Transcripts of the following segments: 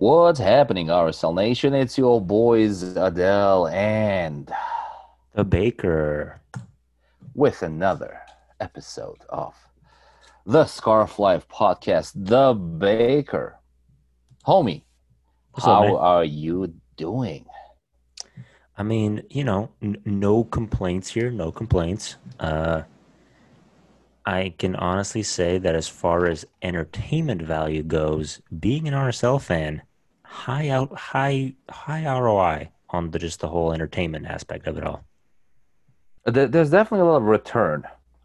What's happening, RSL Nation? It's your boys Adele and The Baker. with another episode of the Scarf Life podcast, The Baker. Homie, What's how man? are you doing? I mean, you know, n- no complaints here, no complaints. Uh, I can honestly say that as far as entertainment value goes, being an RSL fan, high out, high, high ROI on the just the whole entertainment aspect of it all. There's definitely a lot of return.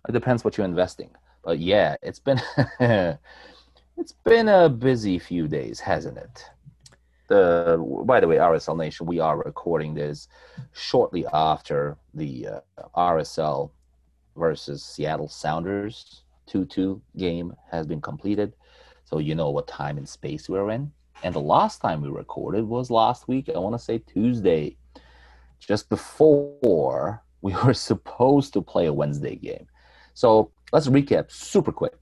It depends what you're investing. But yeah, it's been it's been a busy few days, hasn't it? The by the way, RSL Nation, we are recording this shortly after the uh, RSL versus Seattle Sounders 2-2 game has been completed. So you know what time and space we're in. And the last time we recorded was last week, I want to say Tuesday, just before we were supposed to play a Wednesday game. So let's recap super quick.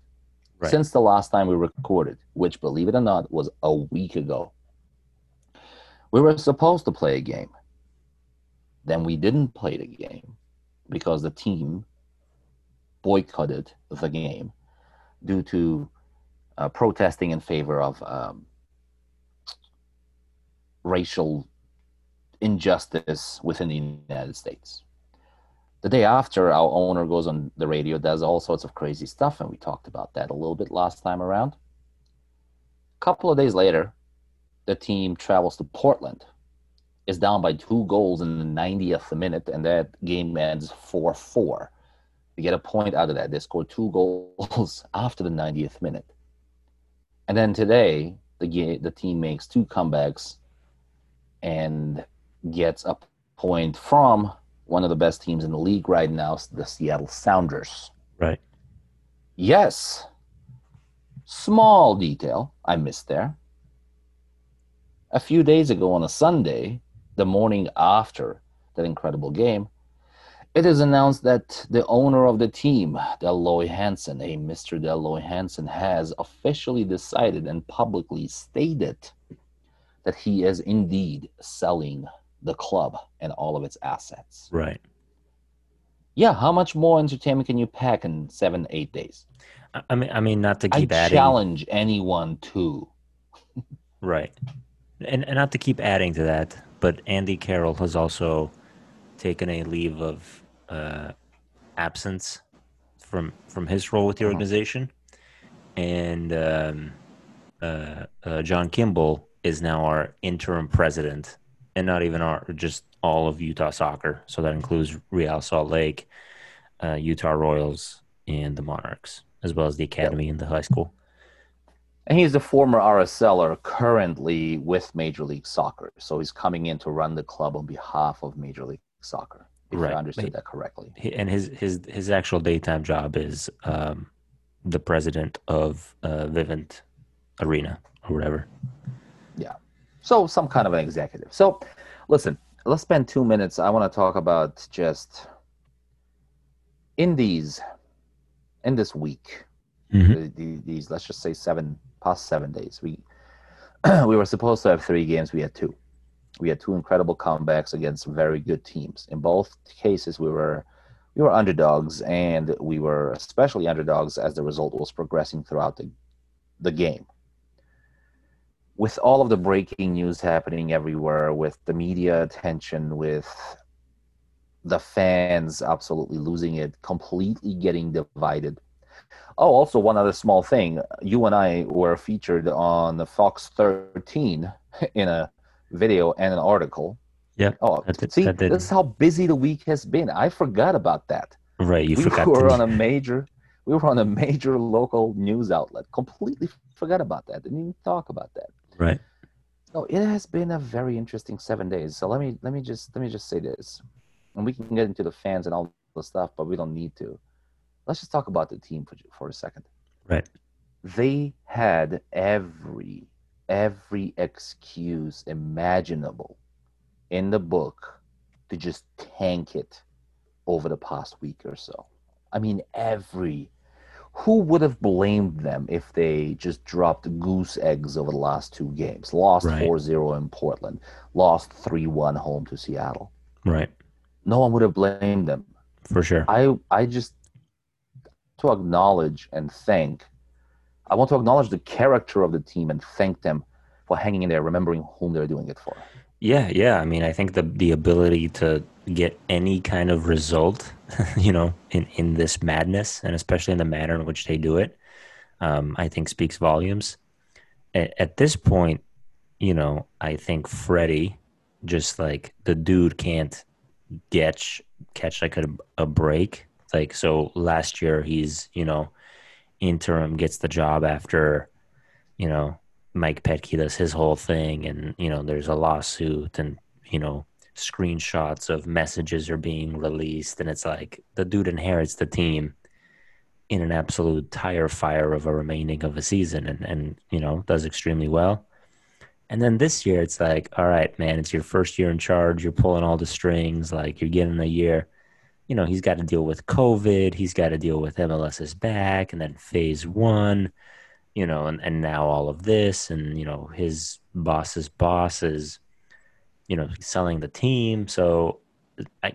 Right. Since the last time we recorded, which believe it or not was a week ago, we were supposed to play a game. Then we didn't play the game because the team boycotted the game due to uh, protesting in favor of um, racial injustice within the United States. The day after, our owner goes on the radio, does all sorts of crazy stuff, and we talked about that a little bit last time around. A couple of days later, the team travels to Portland, is down by two goals in the 90th minute, and that game ends 4 4. We get a point out of that. They score two goals after the 90th minute. And then today, the, ga- the team makes two comebacks and gets a point from one of the best teams in the league right now, the Seattle Sounders. Right. Yes. Small detail I missed there. A few days ago on a Sunday, the morning after that incredible game, it is announced that the owner of the team, Dell Loy Hansen, a Mr. Dell Loy Hansen, has officially decided and publicly stated that he is indeed selling the club and all of its assets. Right. Yeah, how much more entertainment can you pack in seven, eight days? I, I mean, I mean, not to I keep adding. challenge anyone to. Right. And, and not to keep adding to that, but Andy Carroll has also taken a leave of uh, absence from from his role with the Mhm. organization, and um, uh, uh, John Kimball is now our interim president, and not even our just all of Utah soccer. So that includes Real Salt Lake, uh, Utah Royals, and the Monarchs, as well as the academy and the high school. And he's the former RSLer currently with Major League Soccer. So he's coming in to run the club on behalf of Major League Soccer. If Right. I understood that correctly. And his his his actual daytime job is um, the president of uh, Vivint Arena or whatever. So some kind of an executive. So listen, let's spend two minutes. I want to talk about just in these in this week, Mhm. the, the, these let's just say seven past seven days. We we were supposed to have three games. We had two. We had two incredible comebacks against very good teams. In both cases, we were we were underdogs, and we were especially underdogs as the result was progressing throughout the the game. With all of the breaking news happening everywhere, with the media attention, with the fans absolutely losing it, completely getting divided. Oh, also one other small thing. You and I were featured on Fox 13 in a video and an article. Yeah, Oh, did- see, this is how busy the week has been. I forgot about that. Right, you we forgot were to. on a major, we were on a major local news outlet. Completely forgot about that. Didn't even talk about that. Right. No, it has been a very interesting seven days. So let me let me just let me just say this, and we can get into the fans and all the stuff, but we don't need to. Let's just talk about the team for for a second. Right. They had every every excuse imaginable in the book to just tank it over the past week or so. I mean, every who would have blamed them if they just dropped goose eggs over the last two games? Lost Right. 4 0 in Portland, lost 3 1 home to Seattle. Right. No one would have blamed them. For sure. I, I just to acknowledge and thank, I want to acknowledge the character of the team and thank them for hanging in there, remembering whom they're doing it for. Yeah, yeah. I mean, I think the the ability to get any kind of result, you know, in in this madness, and especially in the manner in which they do it, um, I think speaks volumes. At, at this point, you know, I think Freddie, just like the dude can't catch catch like a, a break. Like so, last year he's you know interim gets the job after you know Mike Petke does his whole thing, and you know there's a lawsuit, and you know screenshots of messages are being released, and it's like the dude inherits the team in an absolute tire fire of a remaining of a season, and and you know does extremely well. And then this year, it's like, all right, man, it's your first year in charge. You're pulling all the strings. Like you're getting a year. You know, he's got to deal with COVID. He's got to deal with MLS is back, and then phase one you know, and, and now all of this, and you know, his boss's boss is, you know, selling the team. So,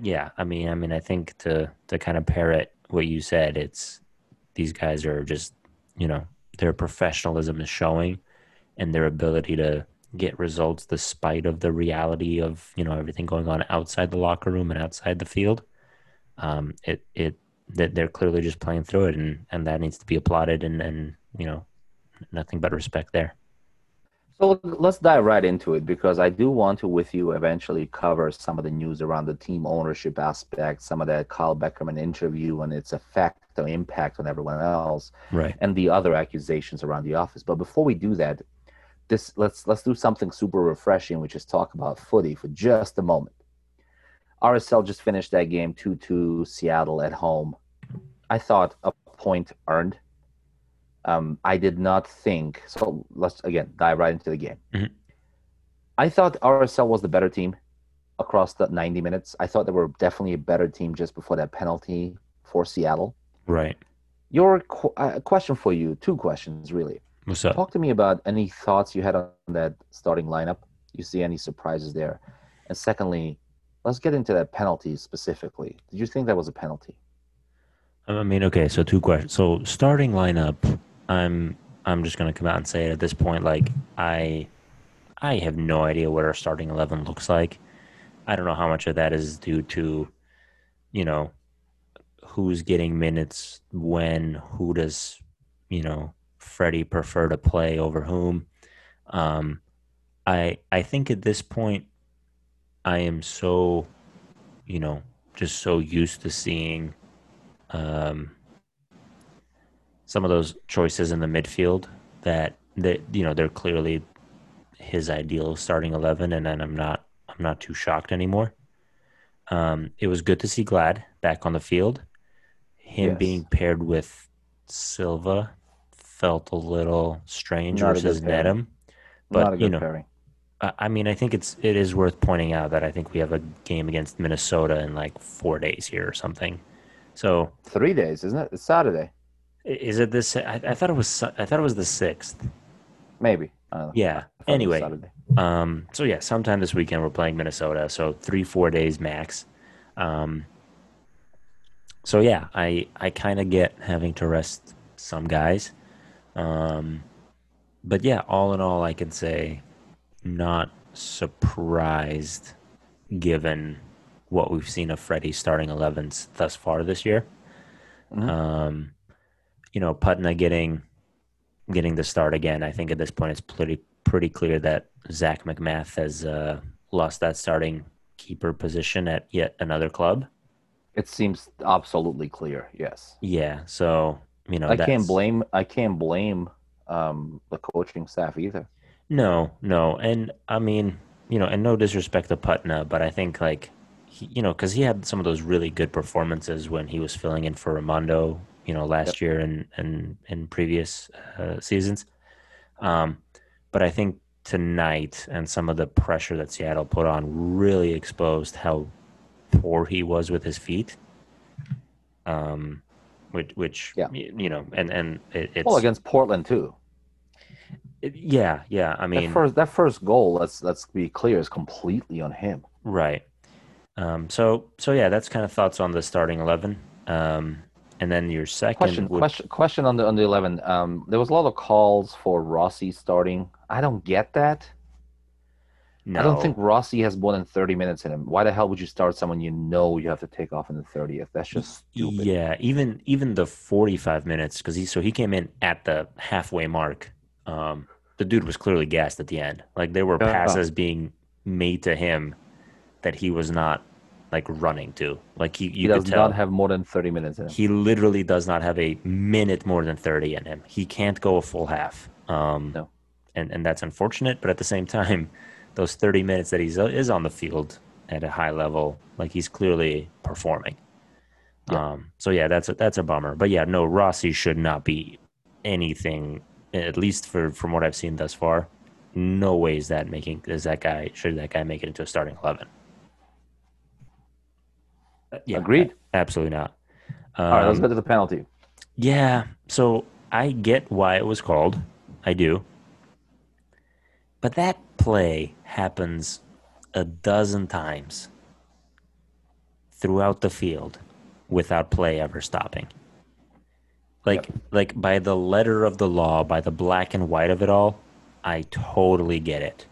yeah, I mean, I mean, I think to to kind of parrot what you said, it's these guys are just, you know, their professionalism is showing, and their ability to get results despite of the reality of you know everything going on outside the locker room and outside the field. Um, it it that they're clearly just playing through it, and and that needs to be applauded, and and you know nothing but respect there. So let's dive right into it because I do want to, with you, eventually cover some of the news around the team ownership aspect, some of that Kyle Beckerman interview and its effect or impact on everyone else, Right. and the other accusations around the office. But before we do that, this let's let's do something super refreshing, which is talk about footy for just a moment. RSL just finished that game 2-2 Seattle at home. I thought a point earned. Um, I did not think so. Let's again dive right into the game. Mhm. I thought RSL was the better team across the 90 minutes. I thought they were definitely a better team just before that penalty for Seattle. Right. Your qu- uh, question for you, two questions really. What's up? Talk to me about any thoughts you had on that starting lineup. You see any surprises there? And secondly, let's get into that penalty specifically. Did you think that was a penalty? I mean, okay, so two questions. So starting lineup, I'm I'm just gonna come out and say it at this point, like I I have no idea what our starting eleven looks like. I don't know how much of that is due to, you know, who's getting minutes when, who does, you know, Freddie prefer to play over whom. Um I I think at this point I am so, you know, just so used to seeing um, some of those choices in the midfield that that you know they're clearly his ideal starting eleven, and then I'm not I'm not too shocked anymore. Um, it was good to see Glad back on the field. Him Yes. being paired with Silva felt a little strange Not versus. Nedum. But, you know, pairing. I mean, I think it's it is worth pointing out that I think we have a game against Minnesota in like four days here or something. So Three days, isn't it? It's Saturday, is it this? I, I thought it was I thought it was the sixth. maybe. I don't know. Yeah. I thought it was Anyway, um, so yeah, sometime this weekend we're playing Minnesota. So three four days max. Um, so yeah, I I kind of get having to rest some guys. Um, but yeah, all in all, I can say not surprised given what we've seen of Freddie's starting 11s thus far this year. Mhm. Um, you know, Putna getting getting the start again. I think at this point it's pretty pretty clear that Zac MacMath has uh, lost that starting keeper position at yet another club. It seems absolutely clear. Yes. Yeah, so you know I that's, can't blame. I can't blame um, the coaching staff either. No, no, and I mean, you know, and no disrespect to Putna, but I think like, he, you know, because he had some of those really good performances when he was filling in for Rimando, you know, last year and and in previous uh, seasons. Um, but I think tonight and some of the pressure that Seattle put on really exposed how poor he was with his feet. Um, which which Yeah. you know, and and it, it's Well, against Portland too. it- yeah, yeah. I mean, that first that first goal, let's let's be clear, is completely on him. Right. Um, so so yeah, that's kind of thoughts on the starting eleven. Um, and then your second Question would question question on the on the eleven. Um, there was a lot of calls for Rossi starting. I don't get that. no, I don't think Rossi has more than thirty minutes in him. Why the hell would you start someone you know you have to take off in the thirtieth? That's just stupid. Yeah, even even the forty five minutes because he so he came in at the halfway mark. Um, the dude was clearly gassed at the end. Like there were Yeah. passes being made to him that he was not like running to. Like he, He you does could tell not have more than thirty minutes in him. he literally does not have a minute more than 30 in him. He can't go a full half. Um, No. and, and that's unfortunate, but at the same time, those 30 minutes that he's is on the field at a high level, like he's clearly performing. Yeah. Um, so yeah, that's a, that's a bummer. But yeah, no, Rossi should not be anything, at least for from what I've seen thus far. No way is that making is that guy should that guy make it into a starting eleven? Yeah, Agreed. Absolutely not. All right, let's Um, go to the penalty. yeah, so I get why it was called. I do. But that play happens a dozen times throughout the field without play ever stopping. Like like by the letter of the law, by the black and white of it all, I totally get it.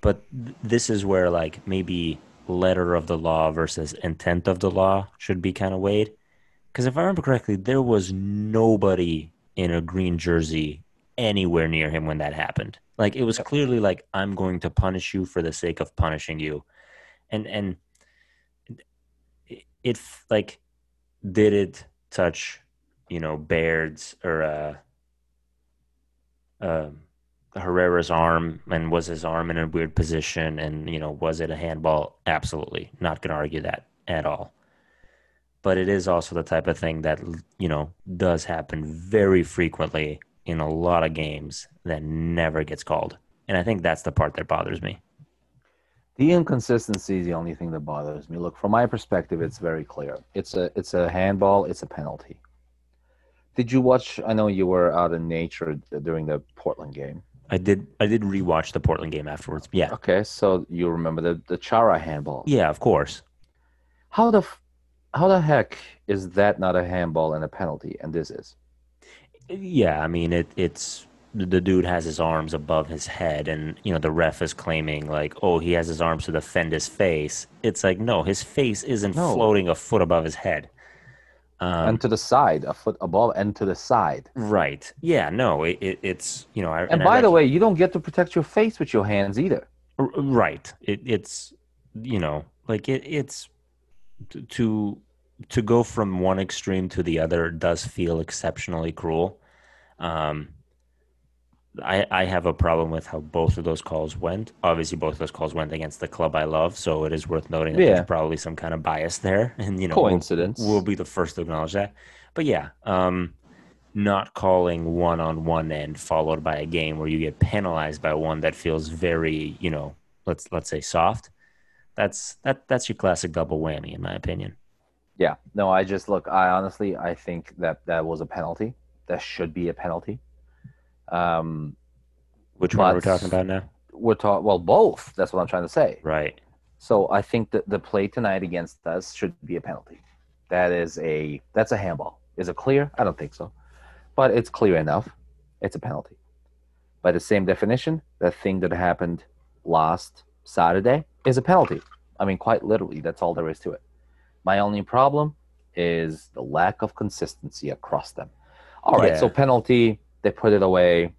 But th- this is where like maybe letter of the law versus intent of the law should be kind of weighed. Because if I remember correctly, there was nobody in a green jersey anywhere near him when that happened. Like it was clearly like I'm going to punish you for the sake of punishing you, and and it, like did it touch you know Baird's or uh, uh, Herrera's arm and was his arm in a weird position and you know was it a handball? Absolutely, not going to argue that at all but it is also the type of thing that you know does happen very frequently in a lot of games that never gets called and i think that's the part that bothers me The inconsistency is the only thing that bothers me. Look, from my perspective, it's very clear. It's a it's a handball. It's a penalty. Did you watch? I know you were out in nature during the Portland game. I did i did rewatch the portland game afterwards yeah Okay, so you remember the the Chara handball? yeah of course How the f- how the heck is that not a handball and a penalty, and this is? yeah i mean it it's the dude has his arms above his head and you know the ref is claiming like oh he has his arms to defend his face it's like no his face isn't No. floating a foot above his head um, and to the side, a foot above, and to the side. right yeah no it, it, it's you know I, And I by the way, you don't get to protect your face with your hands either. R- right it, it's you know like it, it's t- to to go from one extreme to the other does feel exceptionally cruel um I, I have a problem with how both of those calls went. Obviously, both of those calls went against the club I love, so it is worth noting that Yeah. there's probably some kind of bias there, and you know, we'll- Coincidence. We'll, be the first to acknowledge that. But yeah, um, not calling one on one end followed by a game where you get penalized by one that feels very, you know, let's let's say soft. That's that that's your classic double whammy, in my opinion. Yeah. No, I just look. I honestly, I think that that was a penalty. That should be a penalty. Um, Which one are we talking about now? we're talking. Well, both. That's what I'm trying to say. Right. So I think that the play tonight against us should be a penalty. That is a that's a handball. Is it clear? I don't think so, but it's clear enough. It's a penalty. By the same definition, the thing that happened last Saturday is a penalty. I mean, quite literally, that's all there is to it. My only problem is the lack of consistency across them. All right, so penalty, they put it away.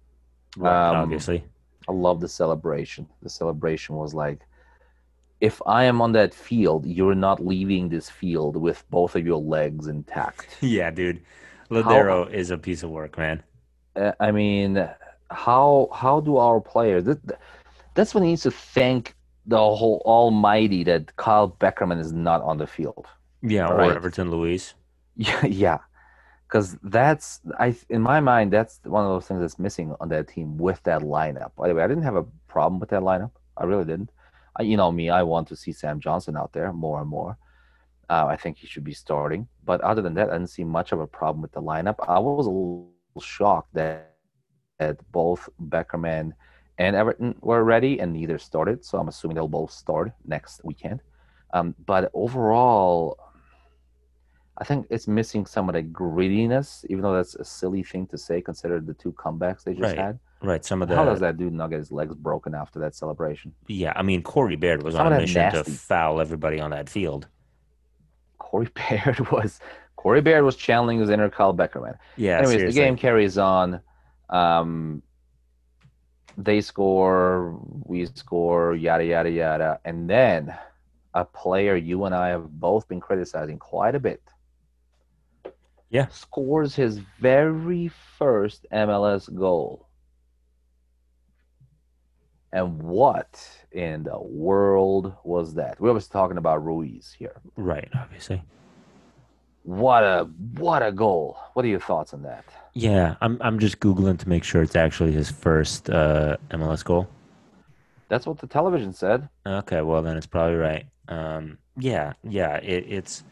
Right, Um, obviously. I love the celebration. The celebration was like, if I am on that field, you're not leaving this field with both of your legs intact. Yeah, dude. Lodeiro is a piece of work, man. Uh, I mean, how how do our players? That, that's when he needs to thank the whole Almighty that Kyle Beckerman is not on the field. Yeah, All or. Everton Luiz. Yeah, yeah, because that's I in my mind that's one of those things that's missing on that team with that lineup. By the way, I didn't have a problem with that lineup. I really didn't. I, you know me, I want to see Sam Johnson out there more and more. Uh, I think he should be starting. But other than that, I didn't see much of a problem with the lineup. I was a little shocked that, that both Beckerman and Everton were ready and neither started. So I'm assuming they'll both start next weekend. Um, but overall, I think it's missing some of the grittiness, even though that's a silly thing to say, considering the two comebacks they just Right. had. Right. Some of the How does that dude not get his legs broken after that celebration? yeah. I mean, Corey Baird was Some on a mission to foul everybody on that field. Corey Baird was Corey Baird was channeling his inner Kyle Beckerman. Yeah. Anyways, seriously. the game carries on. Um, they score, we score, yada yada yada, and then a player you and I have both been criticizing quite a bit. Yeah. scores his very first MLS goal. And what in the world was that? We was talking about Ruiz here. Right. Obviously. What a what a goal! What are your thoughts on that? Yeah. I'm. I'm just googling to make sure it's actually his first uh, MLS goal. That's what the television said. Okay, well then it's probably right. Um, yeah, yeah, it, it's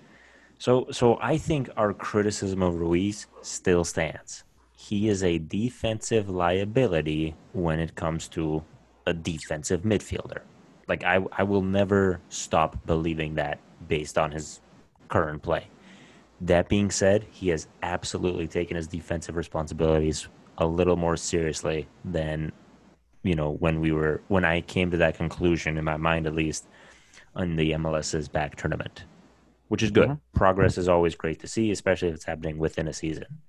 so. So I think our criticism of Ruiz still stands. He is a defensive liability when it comes to a defensive midfielder. Like I, I will never stop believing that based on his current play. That being said, he has absolutely taken his defensive responsibilities a little more seriously than you know when we were when I came to that conclusion in my mind at least on the MLS's back tournament, which is good. Mhm. Progress is always great to see, especially if it's happening within a season.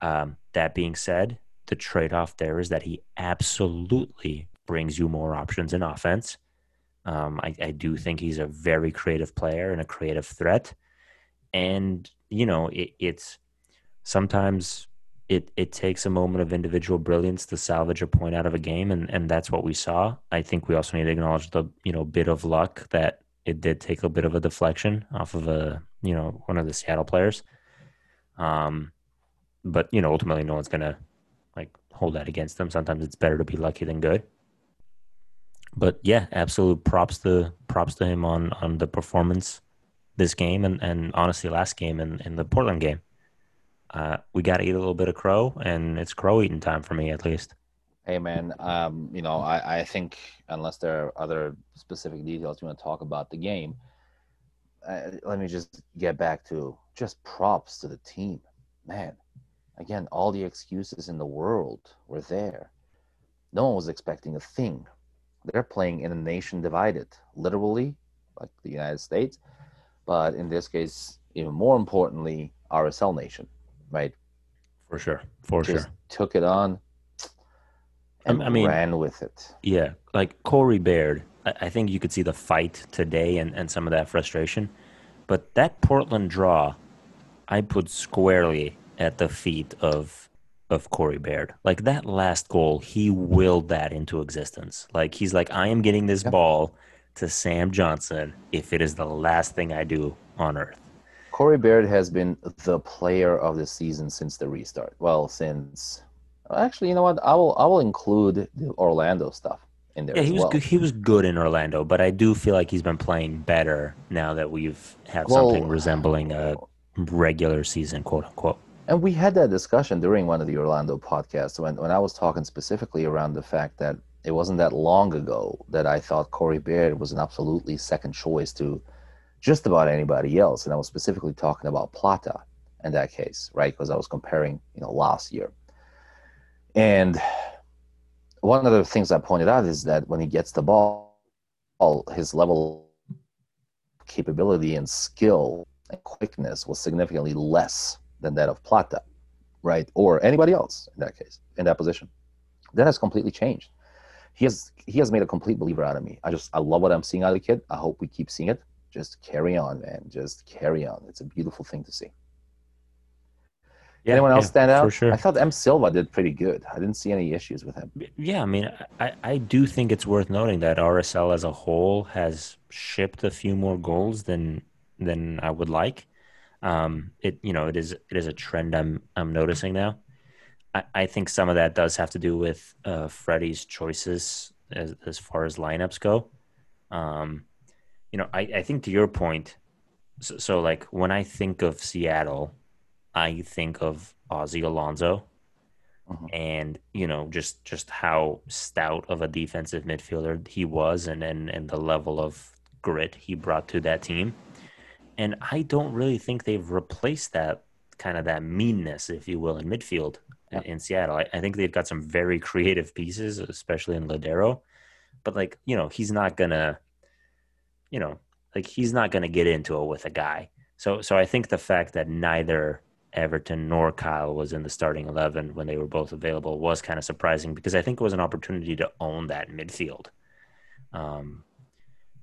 Um, that being said, the trade off there is that he absolutely brings you more options in offense. Um, I, I do think he's a very creative player and a creative threat. And, you know, it, it's sometimes it, it takes a moment of individual brilliance to salvage a point out of a game. And, and that's what we saw. I think we also need to acknowledge the, you know, bit of luck that it did take a bit of a deflection off of a, you know, one of the Seattle players. Um, but you know, ultimately, no one's gonna like hold that against them. Sometimes it's better to be lucky than good. But yeah, absolute props to props to him on on the performance this game and and honestly last game and in the Portland game. Uh, we got to eat a little bit of crow, and it's crow eating time for me at least. Hey man, um, you know, I, I think unless there are other specific details you want to talk about the game, uh, let me just get back to just props to the team, man. Again, all the excuses in the world were there. No one was expecting a thing. They're playing in a nation divided, literally, like the United States, but in this case, even more importantly, RSL nation, right? For sure, for Just sure. took it on and I mean- ran with it. Yeah, like Corey Baird, I, I think you could see the fight today and, and some of that frustration. But that Portland draw, I put squarely at the feet of of Corey Baird. Like that last goal, he willed that into existence. Like he's like, I am getting this Yep. ball to Sam Johnson if it is the last thing I do on earth. Corey Baird has been the player of the season since the restart. Well, since actually, you know what? I will I will include the Orlando stuff in there Yeah, as he was well. good, he was good in Orlando, but I do feel like he's been playing better now that we've had Well- something resembling a regular season, quote unquote. And we had that discussion during one of the Orlando podcasts when, when I was talking specifically around the fact that it wasn't that long ago that I thought Corey Baird was an absolutely second choice to just about anybody else. And I was specifically talking about Plata in that case, right? Because I was comparing, you know, last year. And one of the things I pointed out is that when he gets the ball, his level capability and skill and quickness was significantly less than that of Plata, right? Or anybody else in that case, in that position. That has completely changed. He has he has made a complete believer out of me. I just I love what I'm seeing out of the kid. I hope we keep seeing it. Just carry on, man. Just carry on. It's a beautiful thing to see. Anyone else yeah, stand out? For sure. I thought M Silva did pretty good. I didn't see any issues with him. Yeah, I mean, I, I do think it's worth noting that RSL as a whole has shipped a few more goals than than I would like. Um, it you know it is it is a trend I'm I'm noticing now. I, I think some of that does have to do with uh, Freddie's choices as as far as lineups go. Um, you know, I, I think to your point, So, so like when I think of Seattle, I think of Ozzie Alonso Mhm. and you know just just how stout of a defensive midfielder he was and and, and the level of grit he brought to that team and i don't really think they've replaced that kind of that meanness if you will in midfield in- Yeah. in seattle I, I think they've got some very creative pieces especially in Lodeiro but like you know he's not gonna you know like he's not gonna get into it with a guy so so i think the fact that neither Everton nor Kyle was in the starting 11 when they were both available was kind of surprising because I think it was an opportunity to own that midfield. Um,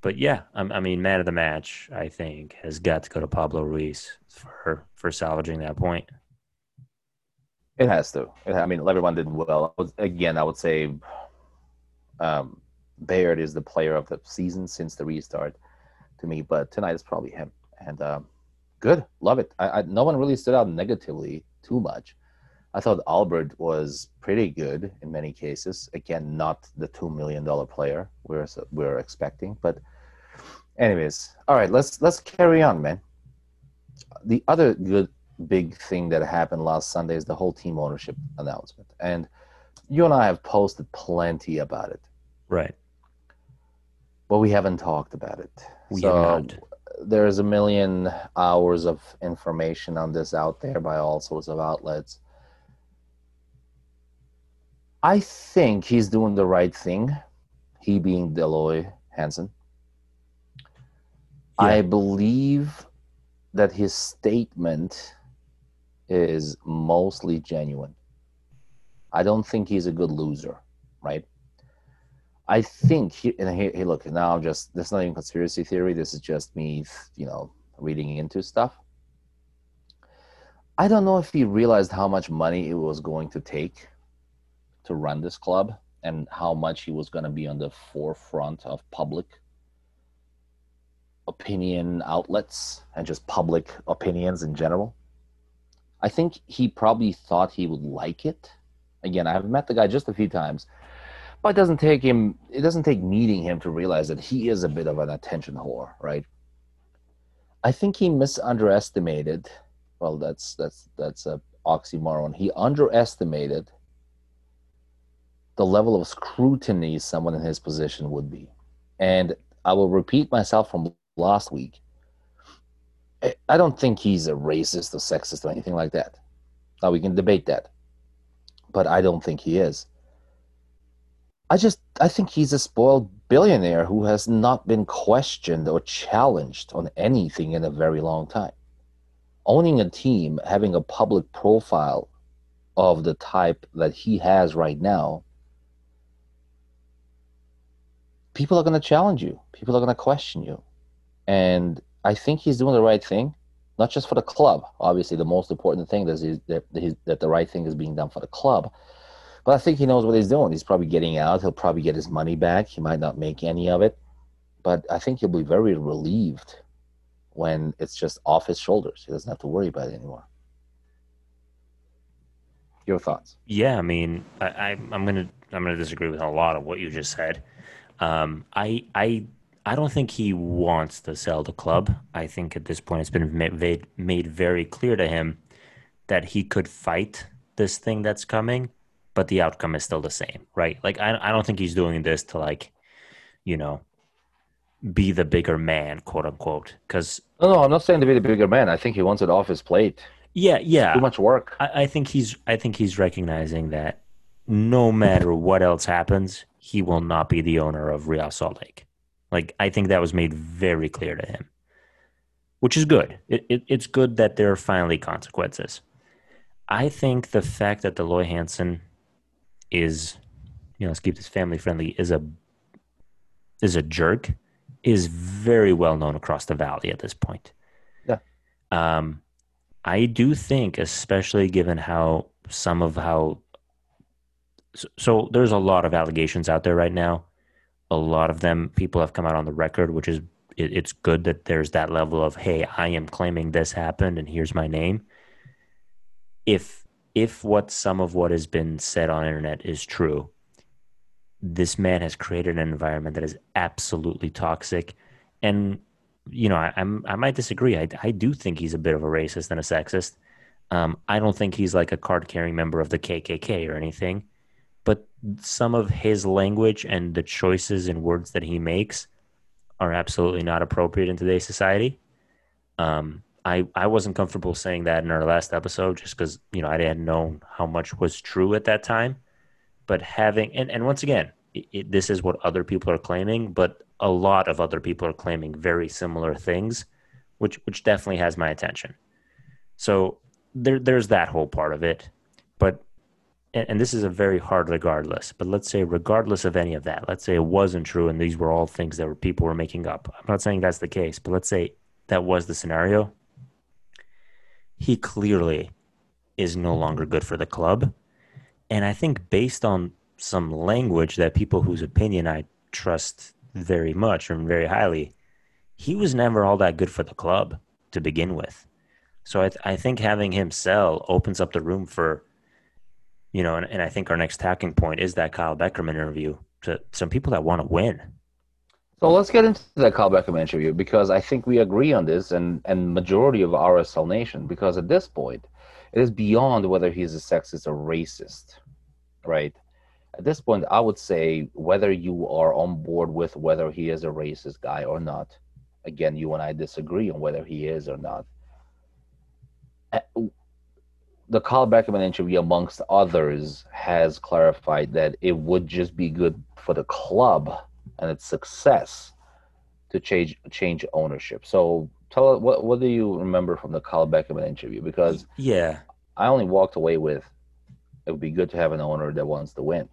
but yeah, I, I mean, man of the match, I think, has got to go to Pablo Ruiz for for salvaging that point. It has to. I mean, everyone did well. Again, I would say um, Baird is the player of the season since the restart to me, but tonight is probably him. And um, good, love it. I, I, no one really stood out negatively too much. I thought Albert was pretty good in many cases. Again, not the two million dollar player we're we're expecting, but anyways, all right. Let's let's carry on, man. The other good big thing that happened last Sunday is the whole team ownership announcement. And you and I have posted plenty about it, Right. but we haven't talked about it. We so have not. There's a million hours of information on this out there by all sorts of outlets. I think he's doing the right thing, he being Dell Loy Hansen. I believe that his statement is mostly genuine. I don't think he's a good loser, right? I think he and hey, hey look now I'm just this is not even conspiracy theory. This is just me, you know, reading into stuff. I don't know if he realized how much money it was going to take to run this club and how much he was going to be on the forefront of public opinion outlets and just public opinions in general. I think he probably thought he would like it. Again, I have met the guy just a few times, it doesn't take him it doesn't take meeting him to realize that he is a bit of an attention whore, right? I think he misunderestimated well that's that's that's a oxymoron. He underestimated the level of scrutiny someone in his position would be. And I will repeat myself from last week. I don't think he's a racist or sexist or anything like that. Now we can debate that, but I don't think he is. I just I think he's a spoiled billionaire who has not been questioned or challenged on anything in a very long time. Owning a team, having a public profile of the type that he has right now, people are going to challenge you. People are going to question you. And I think he's doing the right thing, not just for the club. Obviously, the most important thing is that, that the right thing is being done for the club. But I think he knows what he's doing. He's probably getting out. He'll probably get his money back. He might not make any of it. But I think he'll be very relieved when it's just off his shoulders. He doesn't have to worry about it anymore. Your thoughts? Yeah, I mean, I, I, I'm gonna I'm gonna disagree with a lot of what you just said. Um, I I I don't think he wants to sell the club. I think at this point it's been made made very clear to him that he could fight this thing that's coming, but the outcome is still the same, right? Like I I don't think he's doing this to like, you know, be the bigger man, quote unquote. Because No, no, I'm not saying to be the bigger man. I think he wants it off his plate. yeah, yeah, Too much work. I, I think he's I think he's recognizing that no matter what else happens, he will not be the owner of Real Salt Lake. Like I think that was made very clear to him, which is good. It, it, it's good that there are finally consequences. I think the fact that Dell Loy Hansen is, you know, let's keep this family friendly, is a is a jerk, is very well known across the valley at this point. Yeah. Um, I do think, especially given how some of how so, so there's a lot of allegations out there right now. A lot of them people have come out on the record, which is it, it's good that there's that level of hey, I am claiming this happened and here's my name. If if what some of what has been said on the internet is true, this man has created an environment that is absolutely toxic and you know, I, am I might disagree. I, I do think he's a bit of a racist and a sexist. Um, I don't think he's like a card carrying member of the KKK or anything, but some of his language and the choices and words that he makes are absolutely not appropriate in today's society. Um, I I wasn't comfortable saying that in our last episode just because you know I hadn't known how much was true at that time. But having and and once again, it, it, this is what other people are claiming, but a lot of other people are claiming very similar things, which which definitely has my attention. So there there's that whole part of it, but and, and this is a very hard regardless. But let's say regardless of any of that, let's say it wasn't true and these were all things that were people were making up. I'm not saying that's the case, but let's say that was the scenario he clearly is no longer good for the club. And I think based on some language that people whose opinion I trust very much and very highly, he was never all that good for the club to begin with. So I, th- I think having him sell opens up the room for, you know, and, and I think our next tacking point is that Kyle Beckerman interview to some people that want to win. So let's get into that Kyle Beckerman interview because I think we agree on this, and and majority of RSL Nation. Because at this point, it is beyond whether he's a sexist or racist, right? At this point, I would say whether you are on board with whether he is a racist guy or not. Again, you and I disagree on whether he is or not. Uh, the Kyle Beckerman interview, amongst others, has clarified that it would just be good for the club and its success to change change ownership. So tell us what what do you remember from the Kyle Beckerman interview? Because yeah, I only walked away with it would be good to have an owner that wants to win.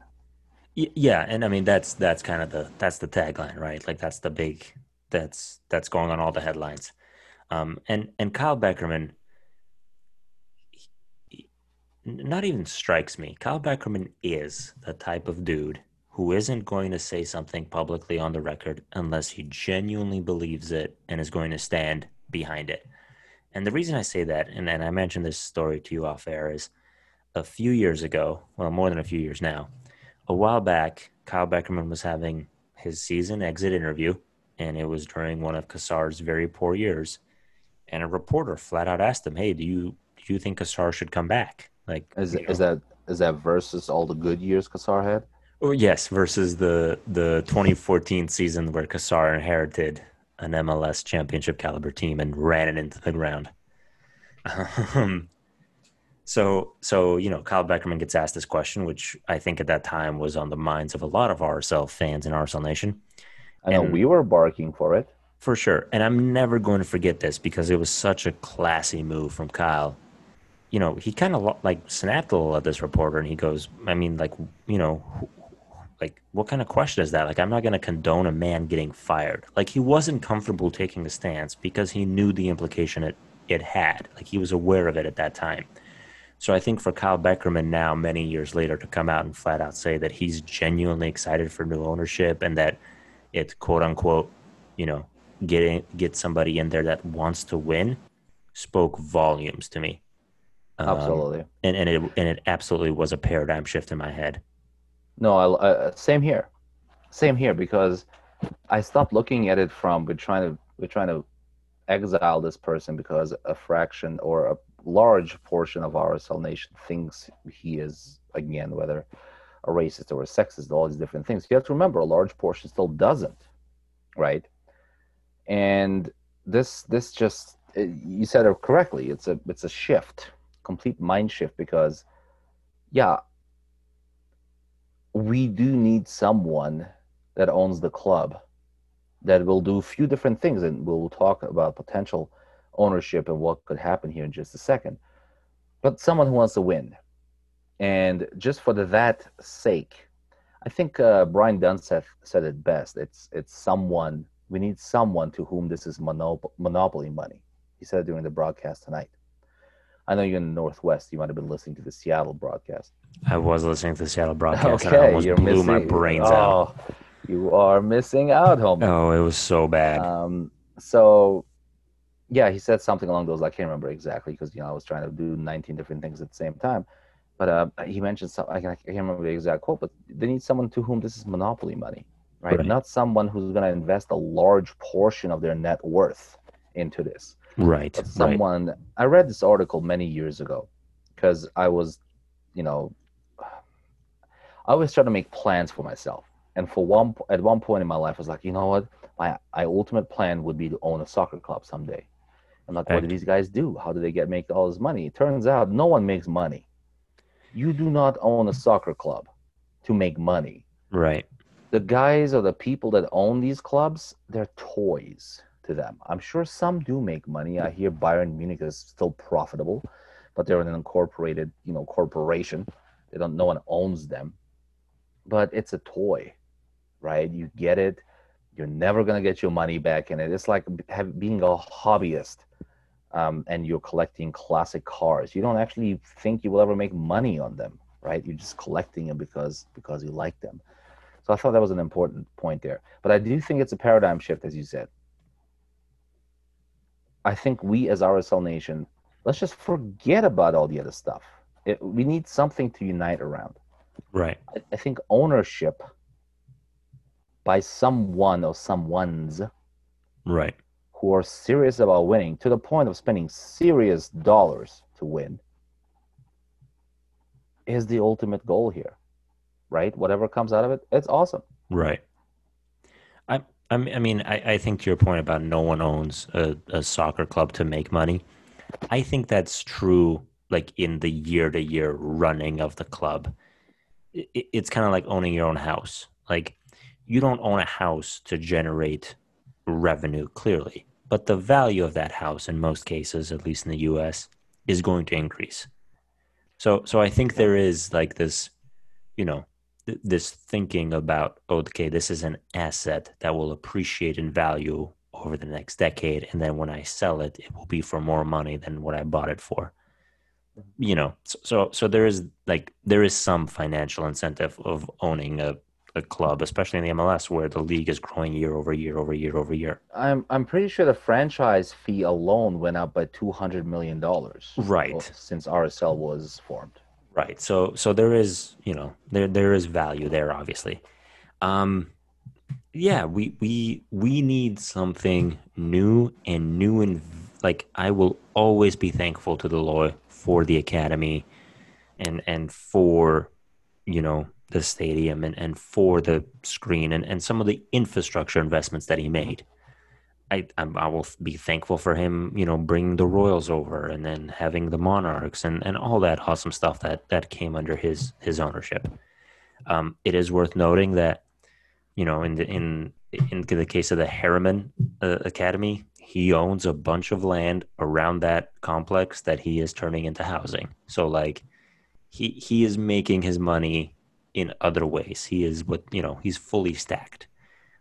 Yeah, and I mean that's that's kind of the that's the tagline, right? Like that's the big that's that's going on all the headlines. Um, and and Kyle Beckerman, he, not even strikes me. Kyle Beckerman is the type of dude who isn't going to say something publicly on the record unless he genuinely believes it and is going to stand behind it. And the reason I say that, and, and I mentioned this story to you off air, is a few years ago, well, more than a few years now, a while back, Kyle Beckerman was having his season exit interview, and it was during one of Cassar's very poor years. And a reporter flat out asked him, "Hey, do you do you think Cassar should come back?" Like, is, is that is that versus all the good years Cassar had? Yes, versus the the 2014 season where Cassar inherited an MLS championship caliber team and ran it into the ground. Um, so so you know, Kyle Beckerman gets asked this question, which I think at that time was on the minds of a lot of RSL fans in RSL Nation. I know and, we were barking for it. For sure. And I'm never going to forget this because it was such a classy move from Kyle you know, he kind of like snapped a little at this reporter and he goes, I mean, like, you know, like what kind of question is that? Like i'm not going to condone a man getting fired. Like he wasn't comfortable taking a stance because he knew the implication it it had. Like he was aware of it at that time. So i think for kyle beckerman now many years later to come out and flat out say that he's genuinely excited for new ownership and that it's quote unquote you know getting get somebody in there that wants to win spoke volumes to me. Absolutely. um, and, and it and it absolutely was a paradigm shift in my head no, I, uh, same here, same here because I stopped looking at it from we're trying to we're trying to exile this person because a fraction or a large portion of RSL nation thinks he is again whether a racist or a sexist, all these different things. You have to remember a large portion still doesn't, right? And this this just you said it correctly. It's a it's a shift, complete mind shift because yeah, we do need someone that owns the club that will do a few different things and we'll talk about potential ownership and what could happen here in just a second. But someone who wants to win. And just for the, that sake i think uh, brian dunseth said it best. It's it's someone we need someone to whom this is monop- monopoly money. He said during the broadcast tonight I know you're in the Northwest. You might have been listening to the Seattle broadcast. I was listening to the Seattle broadcast. Okay, and I almost you're blew missing, my brains oh, out. You are missing out, homie. Oh, it was so bad. Um, so, yeah, he said something along those. I can't remember exactly because you know I was trying to do 19 different things at the same time. But uh, he mentioned something. I can't, I can't remember the exact quote, but they need someone to whom this is monopoly money. right? Right. Not someone who's going to invest a large portion of their net worth into this. Right. But Right. someone, I read this article many years ago because I was, you know, I always try to make plans for myself. And for one, at one point in my life, I was like, you know what? My, my ultimate plan would be to own a soccer club someday. I'm like, what do these guys do? How do they get make all this money? It turns out no one makes money. You do not own a soccer club to make money Right. the guys or the people that own these clubs, they're toys to them. I'm sure some do make money. I hear Bayern Munich is still profitable, but they're an incorporated, you know, corporation. They don't. No one owns them, but it's a toy, right? You get it. You're never gonna get your money back in it. It's like have, being a hobbyist, um, and you're collecting classic cars. You don't actually think you will ever make money on them, right? You're just collecting them because because you like them. So I thought that was an important point there. But I do think it's a paradigm shift, as you said. I think we as RSL Nation, let's just forget about all the other stuff. It, we need something to unite around. Right. I, I think ownership by someone or someones Right. who are serious about winning to the point of spending serious dollars to win is the ultimate goal here, right? Whatever comes out of it, it's awesome. Right. I I mean- I mean I, I think to your point about no one owns a, a soccer club to make money. I think that's true like in the year to year running of the club. I- i- it's kind of like owning your own house. Like you don't own a house to generate revenue clearly, but the value of that house in most cases, at least in the US, is going to increase. So so I think there is like this, you know, th- this thinking about okay this is an asset that will appreciate in value over the next decade and then when i sell it it will be for more money than what i bought it for you know so so, so there is like there is some financial incentive of owning a, a club especially in the mls where the league is growing year over year over year over year I'm I'm pretty sure the franchise fee alone went up by two hundred million dollars. Right. Since RSL was formed. Right. So so there is, you know, there there is value there obviously. Um yeah, we we we need something new and new and like I will always be thankful to Dell Loy for the academy and and for you know the stadium and, and for the screen and, and some of the infrastructure investments that he made. I, I will be thankful for him, you know, bringing the Royals over and then having the Monarchs and, and all that awesome stuff that that came under his his ownership. Um, it is worth noting that, you know, in the in in the case of the Harriman uh, Academy, he owns a bunch of land around that complex that he is turning into housing. So like, he he is making his money in other ways. He is what you know. He's fully stacked.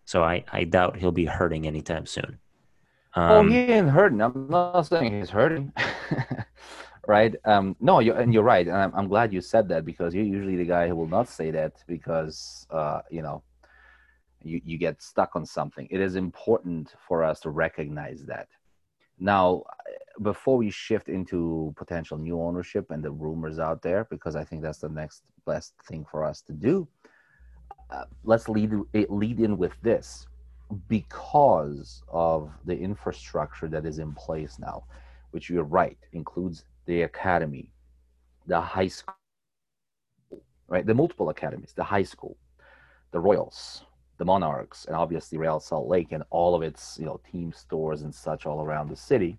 So I, I doubt he'll be hurting anytime soon. oh, Um, he ain't hurting. I'm not saying he's hurting. right? Um, no, you and you're right. And I'm, I'm glad you said that because you're usually the guy who will not say that because uh, you know you, you get stuck on something. It is important for us to recognize that. Now, before we shift into potential new ownership and the rumors out there, because I think that's the next best thing for us to do, let's lead eh, lead in with this because of the infrastructure that is in place now, which you're right includes the academy, the high school, right? The multiple academies, the high school, the Royals, the Monarchs, and obviously Real Salt Lake and all of its you know team stores and such all around the city.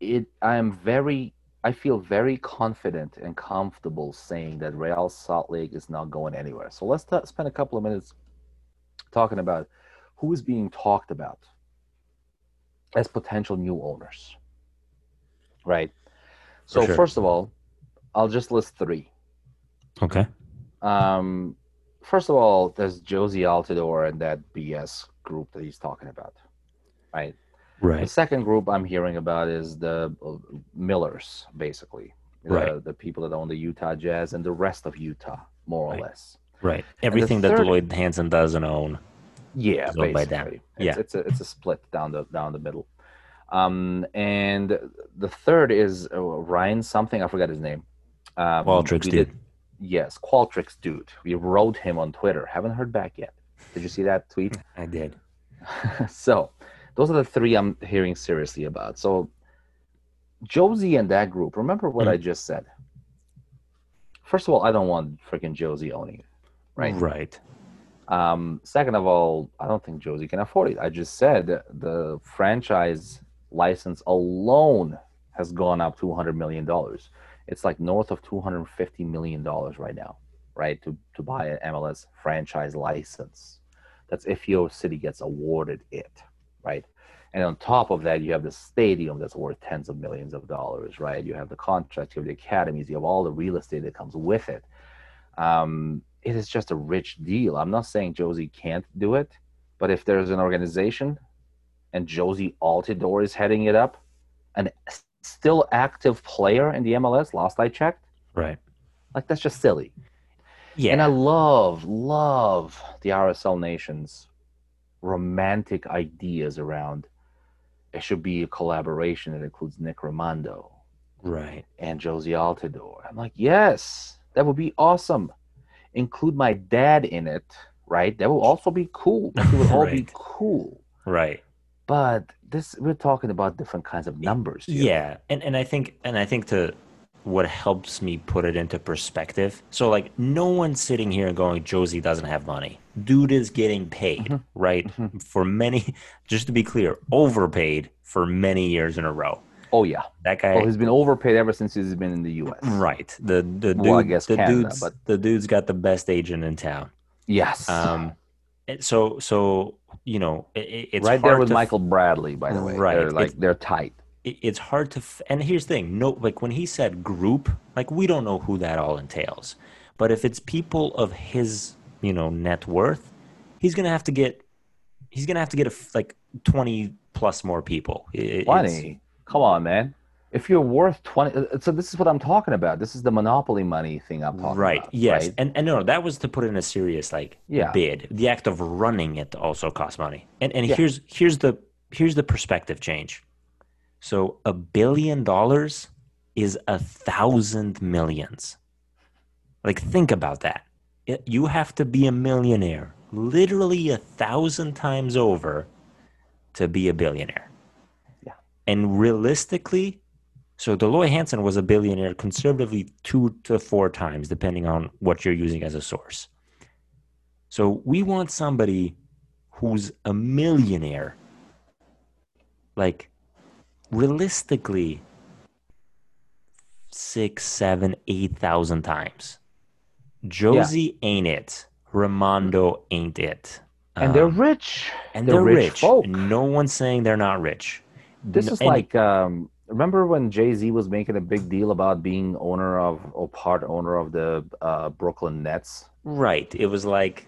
It I am very I feel very confident and comfortable saying that Real Salt Lake is not going anywhere. So let's ta spend a couple of minutes talking about who is being talked about as potential new owners. Right. So sure. first of all, I'll just list three. okay. Um, first of all, there's Jozy Altidore and that BS group that he's talking about, right? The second group I'm hearing about is the uh, Millers, basically, the, Right. the people that own the Utah Jazz and the rest of Utah, more or less. Right. Everything that third- Lloyd Hansen doesn't own. Yeah, Is owned by them. basically, Yeah. it's, it's a it's a split down the down the middle. Um, and the third is uh, Ryan something I forgot his name. Um, who dude. did- Yes, Qualtrics dude. We wrote him on Twitter. Haven't heard back yet. Did you see that tweet? I did. so, those are the three I'm hearing seriously about. So, Jozy and that group. Remember what Mhm. I just said. First of all, I don't want freaking Jozy owning it. Right. Right. Um, second of all, I don't think Jozy can afford it. I just said the franchise license alone has gone up two hundred million dollars. It's like north of two hundred fifty million dollars right now, right? To to buy an MLS franchise license. That's if your city gets awarded it, right? And on top of that, you have the stadium that's worth tens of millions of dollars, right? You have the contracts, you have the academies, you have all the real estate that comes with it. Um, it is just a rich deal. I'm not saying Jozy can't do it, but if there's an organization and Jozy Altidore is heading it up, an still active player in the MLS, last I checked, Right. like that's just silly. Yeah. And I love, love the RSL Nation's romantic ideas around it should be a collaboration that includes Nick Rimando right. and Jozy Altidore. I'm like, yes, that would be awesome. Include my dad in it, right? That would also be cool. It would all be cool. Right. But this, we're talking about different kinds of numbers. here. Yeah, and and I think and I think to what helps me put it into perspective. So like no one's sitting here and going Jozy doesn't have money. Dude is getting paid, Mhm. right? Mhm. For many just to be clear, overpaid for many years in a row. Oh yeah. That guy Well, he's been overpaid ever since he's been in the U.S. right. The the dude Well, I guess the Canada, dude's but- the dude's got the best agent in town. Yes. Um so so you know, it, it- it's right there with Michael Bradley, by the way. Right. They're like It's- they're tight. It- it's hard to f- and here's the thing no like when he said group like we don't know who that all entails but if it's people of his you know net worth he's gonna have to get he's gonna have to get a f like 20 plus more people It- it's- Twenty. Come on, man. If you're worth twenty, uh, so this is what I'm talking about. This is the monopoly money thing I'm talking right about. yes right? and and no that was to put in a serious like Yeah. bid the act of running it also costs money and and Yeah. here's here's the here's the perspective change so a billion dollars is a thousand millions like think about that It- you have to be a millionaire literally a thousand times over to be a billionaire Yeah. and realistically so Dell Loy Hansen was a billionaire conservatively two to four times, depending on what you're using as a source. So we want somebody who's a millionaire, like realistically, six, seven, eight thousand times. Jozy ain't it. Rimando ain't it. and they're Um, rich. and they're they're, rich rich. No one's saying they're not rich. This No- is like um, remember when Jay Z was making a big deal about being owner of or part owner of the uh, Brooklyn Nets. Right. It was like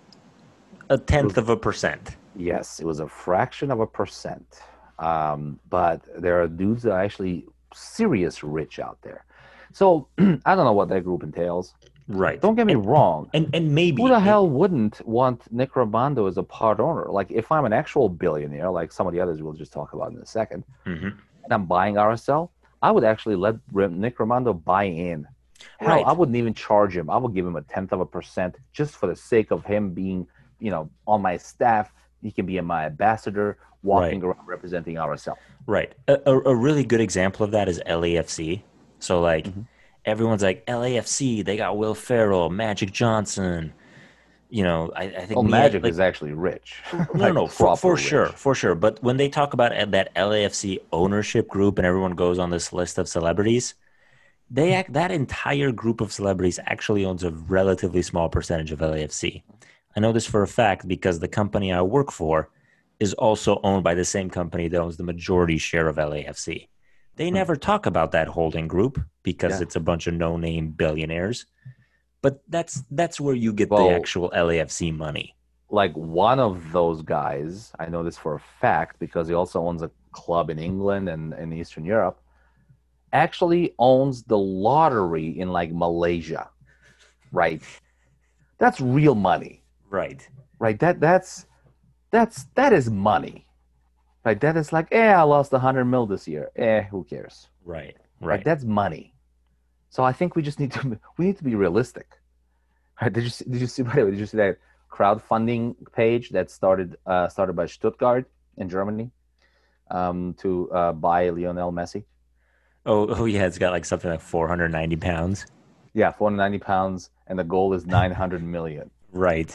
a tenth of a percent. Yes, it was a fraction of a percent. Um, but there are dudes that are actually serious rich out there. So I don't know what that group entails. Right. Don't get me and, wrong. And and maybe Who the hell wouldn't want Nick Rimando as a part owner? Like, if I'm an actual billionaire, like some of the others we'll just talk about in a second, Mhm. and I'm buying RSL, I would actually let R- Nick Rimando buy in. Hell, Right. I wouldn't even charge him. I would give him a tenth of a percent just for the sake of him being, you know, on my staff. He can be my ambassador, walking around representing RSL. Right. A, a, really good example of that is LAFC. So like Mhm. everyone's like LAFC, they got Will Ferrell, Magic Johnson. You know, I, I think Oh, Magic like, is actually rich. no, Like, no, for, proper for rich. sure, for sure. But when they talk about that LAFC ownership group and everyone goes on this list of celebrities, they act that entire group of celebrities actually owns a relatively small percentage of LAFC. I know this for a fact because the company I work for is also owned by the same company that owns the majority share of LAFC. They Hmm. never talk about that holding group because Yeah. it's a bunch of no-name billionaires. But that's that's where you get Well- the actual LAFC money. like one of those guys, I know this for a fact because he also owns a club in England and in Eastern Europe, actually owns the lottery in like Malaysia. Right. That's real money. Right. Right. That that's that's that is money. Right. That is like, eh, I lost a hundred mil this year. Eh, who cares? Right. Right. Right. That's money. So I think we just need to we need to be realistic. Did you see, did you see by the way? Did you see that crowdfunding page that started uh, started by Stuttgart in Germany um, to uh, buy Lionel Messi? Oh, oh yeah, it's got like something like 490 pounds. Yeah, 490 pounds, and the goal is 900 million. Right.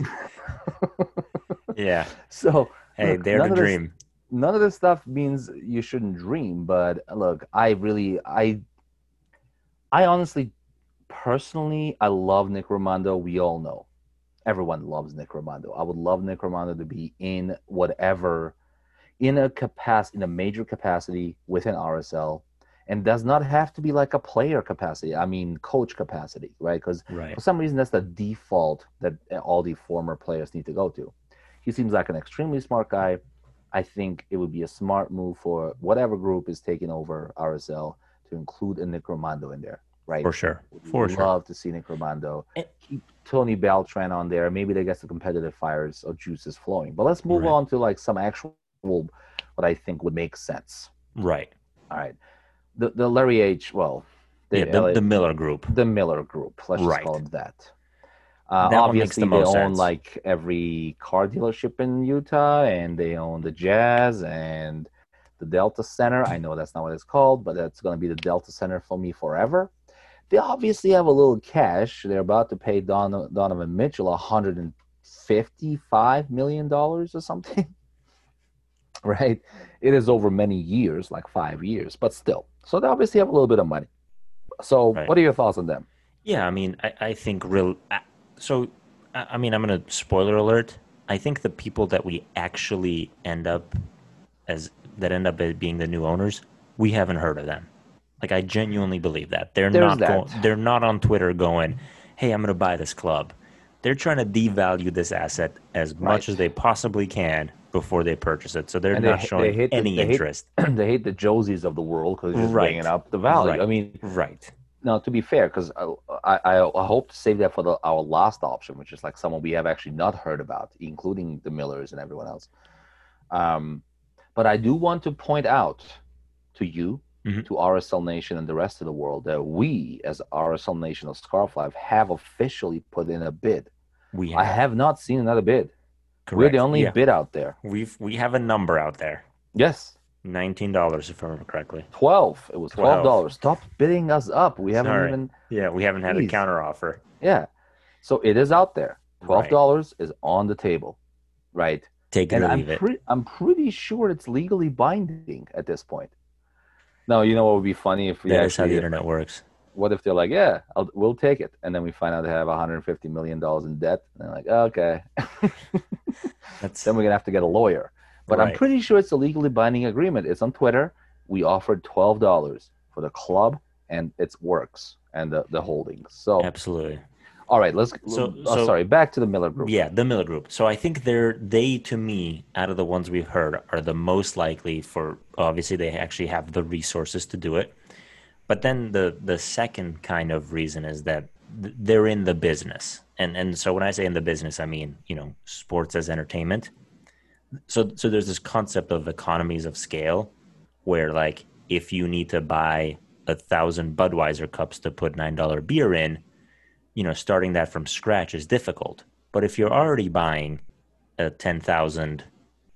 yeah. So Hey, look, none to of this- dream. none of this stuff means you shouldn't dream but look i really i i honestly personally i love nick rimando we all know everyone loves nick rimando i would love nick rimando to be in whatever in a capacity in a major capacity within rsl and does not have to be like a player capacity i mean coach capacity right because Right. for some reason that's the default that all the former players need to go to he seems like an extremely smart guy i think it would be a smart move for whatever group is taking over rsl to include a nick rimando in there right For sure. Would For sure. love to see nick rimando Eh. keep tony beltran on there maybe they get some competitive fires or juices flowing but let's move Right. on to like some actual what i think would make sense Right. all right the, the larry h well Yeah, the, LA the Miller Group. the Miller Group. Let's just Right. call it that. Uh, That obviously, the they own sense. like every car dealership in Utah, and they own the Jazz and the Delta Center. I know that's not what it's called, but that's going to be the Delta Center for me forever. They obviously have a little cash. They're about to pay Don- Donovan Mitchell 155 million dollars or something. right? It is over many years, like five years, but still. So they obviously have a little bit of money. So, Right. what are your thoughts on them? Yeah, I mean, I, I think real. uh, So, I I mean, I'm gonna spoiler alert. I think the people that we actually end up as that end up as being the new owners, we haven't heard of them. Like, I genuinely believe that they're There's not going. They're not on Twitter going, "Hey, I'm gonna buy this club." They're trying to devalue this asset as much Right. as they possibly can before they purchase it. So they're And not they showing hate the- any they hate- interest. they hate the Jozys of the world because it's just Right. bringing up the value. Right. I mean, Right. Now, to be fair, because I, I I hope to save that for the, our last option, which is like someone we have actually not heard about, including the Millers and everyone else. Um, but I do want to point out to you, Mhm. to RSL Nation and the rest of the world, that we, as RSL Nation of Scarf Life, have officially put in a bid. We I have, have not seen another bid. We're the only Yeah. bid out there. We've we have a number out there. Yes, Nineteen dollars, if I remember correctly. twelve. It was twelve dollars. Stop bidding us up. We haven't Sorry. even. Yeah, we haven't had a counter offer. Yeah. So it is out there. Twelve Right. dollars is on the table, right? Take it And or I'm leave it. pretty I'm pretty sure it's legally binding at this point. No, you know what would be funny if we That is how the internet works. What if they're like, yeah, I'll, we'll take it, and then we find out they have 150 million dollars in debt, and they're like, oh, okay, That's then we're gonna have to get a lawyer. But I'm pretty sure it's a legally binding agreement. It's on Twitter. We offered twelve dollars for the club and its works and the, the holdings. So absolutely. all right, let's. So- oh, so- sorry, back to the Miller Group. Yeah, the Miller Group. So I think they're they to me out of the ones we've heard are the most likely for obviously they actually have the resources to do it. But then the the second kind of reason is that th- they're in the business. And and so when I say in the business I mean, you know, sports as entertainment. So so there's this concept of economies of scale where like if you need to buy a thousand Budweiser cups to put nine dollar beer in, you know, starting that from scratch is difficult. But if you're already buying a 10,000,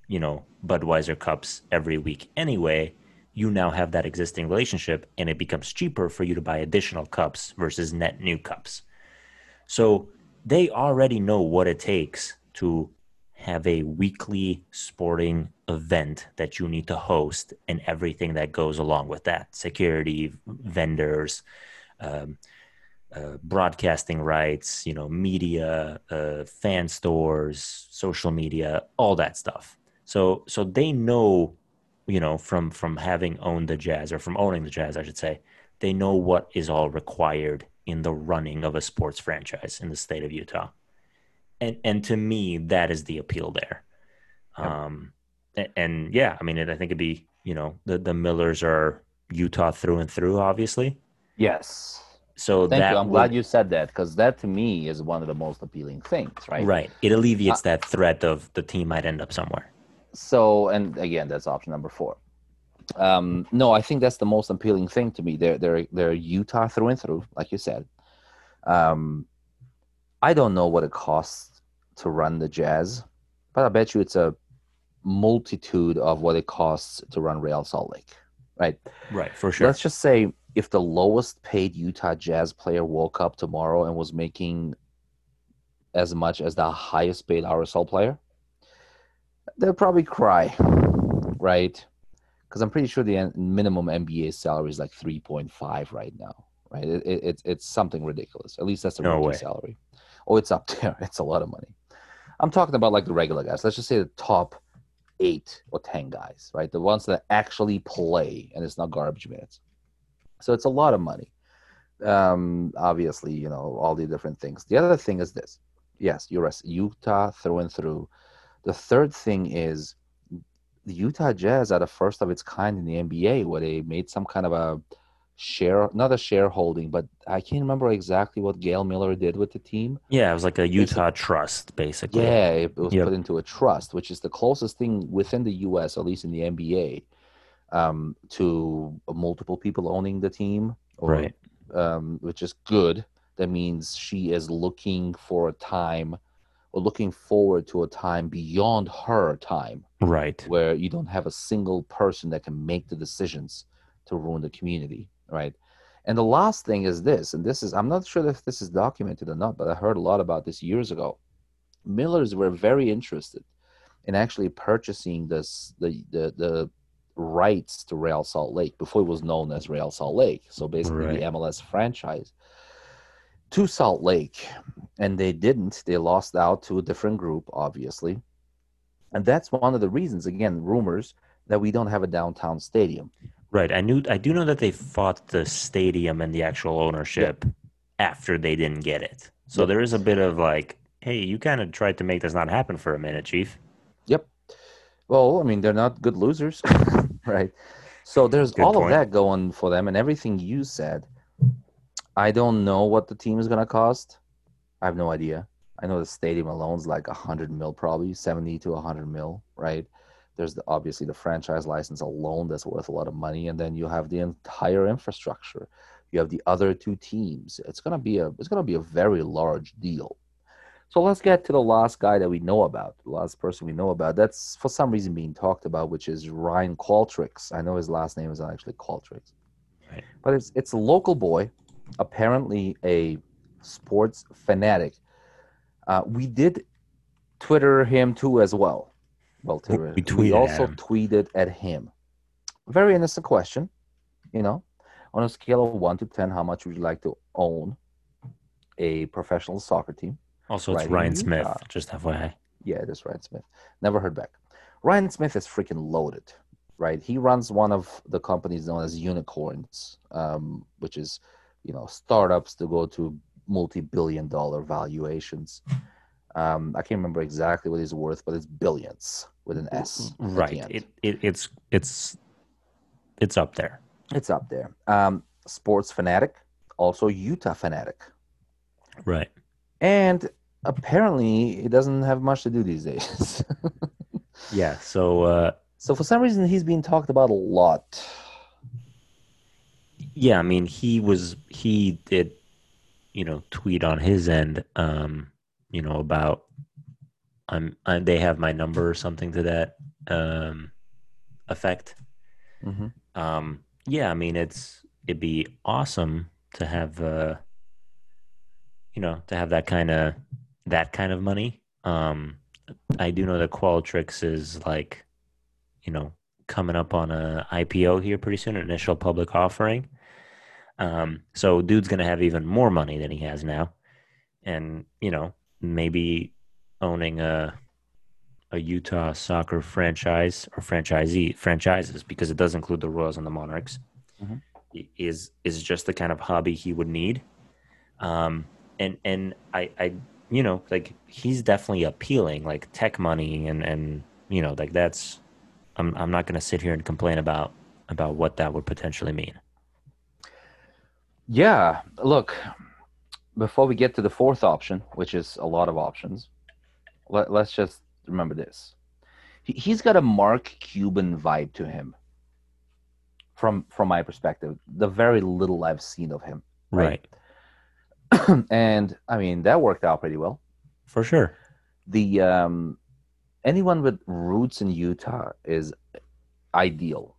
you know, Budweiser cups every week anyway, you now have that existing relationship and it becomes cheaper for you to buy additional cups versus net new cups. So they already know what it takes to have a weekly sporting event that you need to host and everything that goes along with that security, vendors, um, uh, broadcasting rights, you know, media, uh, fan stores, social media, all that stuff. So, so they know, you know, from from having owned the Jazz or from owning the Jazz, I should say, they know what is all required in the running of a sports franchise in the state of Utah, and and to me, that is the appeal there. Yep. Um, and, and yeah, I mean, it, I think it'd be, you know, the the Millers are Utah through and through, obviously. Yes. So Thank that you. I'm would- glad you said that because that to me is one of the most appealing things, right? Right. It alleviates that threat of the team might end up somewhere. So, and again, that's option number four. Um, no, I think that's the most appealing thing to me. They're they're they're Utah through and through, like you said. Um, I don't know what it costs to run the Jazz, but I bet you it's a multitude of what it costs to run Real Salt Lake, right? Right, for sure. Let's just say if the lowest paid Utah Jazz player woke up tomorrow and was making as much as the highest paid RSL player, they'll probably cry, right? Because I'm pretty sure the minimum NBA salary is like 3.5 right now, right? It, it, it's it's something ridiculous. At least that's the No rookie way. salary. Oh, it's up there. It's a lot of money. I'm talking about like the regular guys. Let's just say the top eight or ten guys, right? The ones that actually play and it's not garbage minutes. So it's a lot of money. Um, obviously, you know all the different things. The other thing is this: yes, you're a Utah through and through. The third thing is the Utah Jazz are the first of its kind in the NBA, where they made some kind of a share, not a shareholding, but I can't remember exactly what Gail Miller did with the team. Yeah, it was like a Utah trust, basically. Yeah, it was Yep. put into a trust, which is the closest thing within the U.S., at least in the NBA, um, to multiple people owning the team, or, Right. Um, which is good. That means she is looking for a time, or looking forward to a time beyond her time, Right. where you don't have a single person that can make the decisions to ruin the community, right? And the last thing is this, and this is I'm not sure if this is documented or not, but I heard a lot about this years ago. Millers were very interested in actually purchasing this the the the rights to Real Salt Lake before it was known as Real Salt Lake. So basically Right. the MLS franchise to Salt Lake. And they didn't. They lost out to a different group, obviously. And that's one of the reasons, again, rumors that we don't have a downtown stadium. Right. I knew I do know that they fought the stadium and the actual ownership after they didn't get it. So Yep. there is a bit of like, hey, you kind of tried to make this not happen for a minute, Chief. Yep. Well, I mean, they're not good losers, right? So there's Good all point. of that going for them, and everything you said. I don't know what the team is going to cost. I have no idea. I know the stadium alone is like a hundred mil, probably seventy to a hundred mil, right? There's the, obviously the franchise license alone that's worth a lot of money, and then you have the entire infrastructure. You have the other two teams. It's gonna be a it's gonna be a very large deal. So let's get to the last guy that we know about, the last person we know about. That's for some reason being talked about, which is Ryan Qualtrics. I know his last name is actually Qualtrics, Right. but it's it's a local boy, apparently a sports fanatic. Uh, we did Twitter him too as well. Well, Twitter. We at also tweeted at him. Very innocent question, you know. On a scale of one to ten, how much would you like to own a professional soccer team? Also, it's Right, Ryan Smith, Utah. just FYI. Yeah, it is Ryan Smith. Never heard back. Ryan Smith is freaking loaded, right? He runs one of the companies known as Unicorns, um, which is, you know, startups to go to multi-billion-dollar valuations. Um, I can't remember exactly what he's worth, but it's billions with an S. Right. It, it it's it's it's up there. it's up there. Um, sports fanatic, also Utah fanatic, Right. and apparently he doesn't have much to do these days. Yeah. So uh So for some reason, he's being talked about a lot. Yeah, I mean he was he did you know tweet on his end um you know about I'm, i they have my number or something to that um effect. Mm-hmm. Um, yeah, I mean, it's it'd be awesome to have, uh, you know, to have that kind of that kind of money. Um, I do know that Qualtrics is like, you know, coming up on a IPO here pretty soon, an initial public offering. Um, so dude's gonna have even more money than he has now, and you know, maybe owning a a Utah soccer franchise or franchisee franchises because it does include the Royals and the Monarchs Mhm. is is just the kind of hobby he would need. Um, and and I I you know like he's definitely appealing like tech money and and you know like that's I'm I'm not going to sit here and complain about about what that would potentially mean. Yeah, look, before we get to the fourth option, which is a lot of options, let, let's just remember this. He, he's got a Mark Cuban vibe to him. From from my perspective, the very little I've seen of him. Right. and I mean that worked out pretty well. For sure. The um, anyone with roots in Utah is ideal,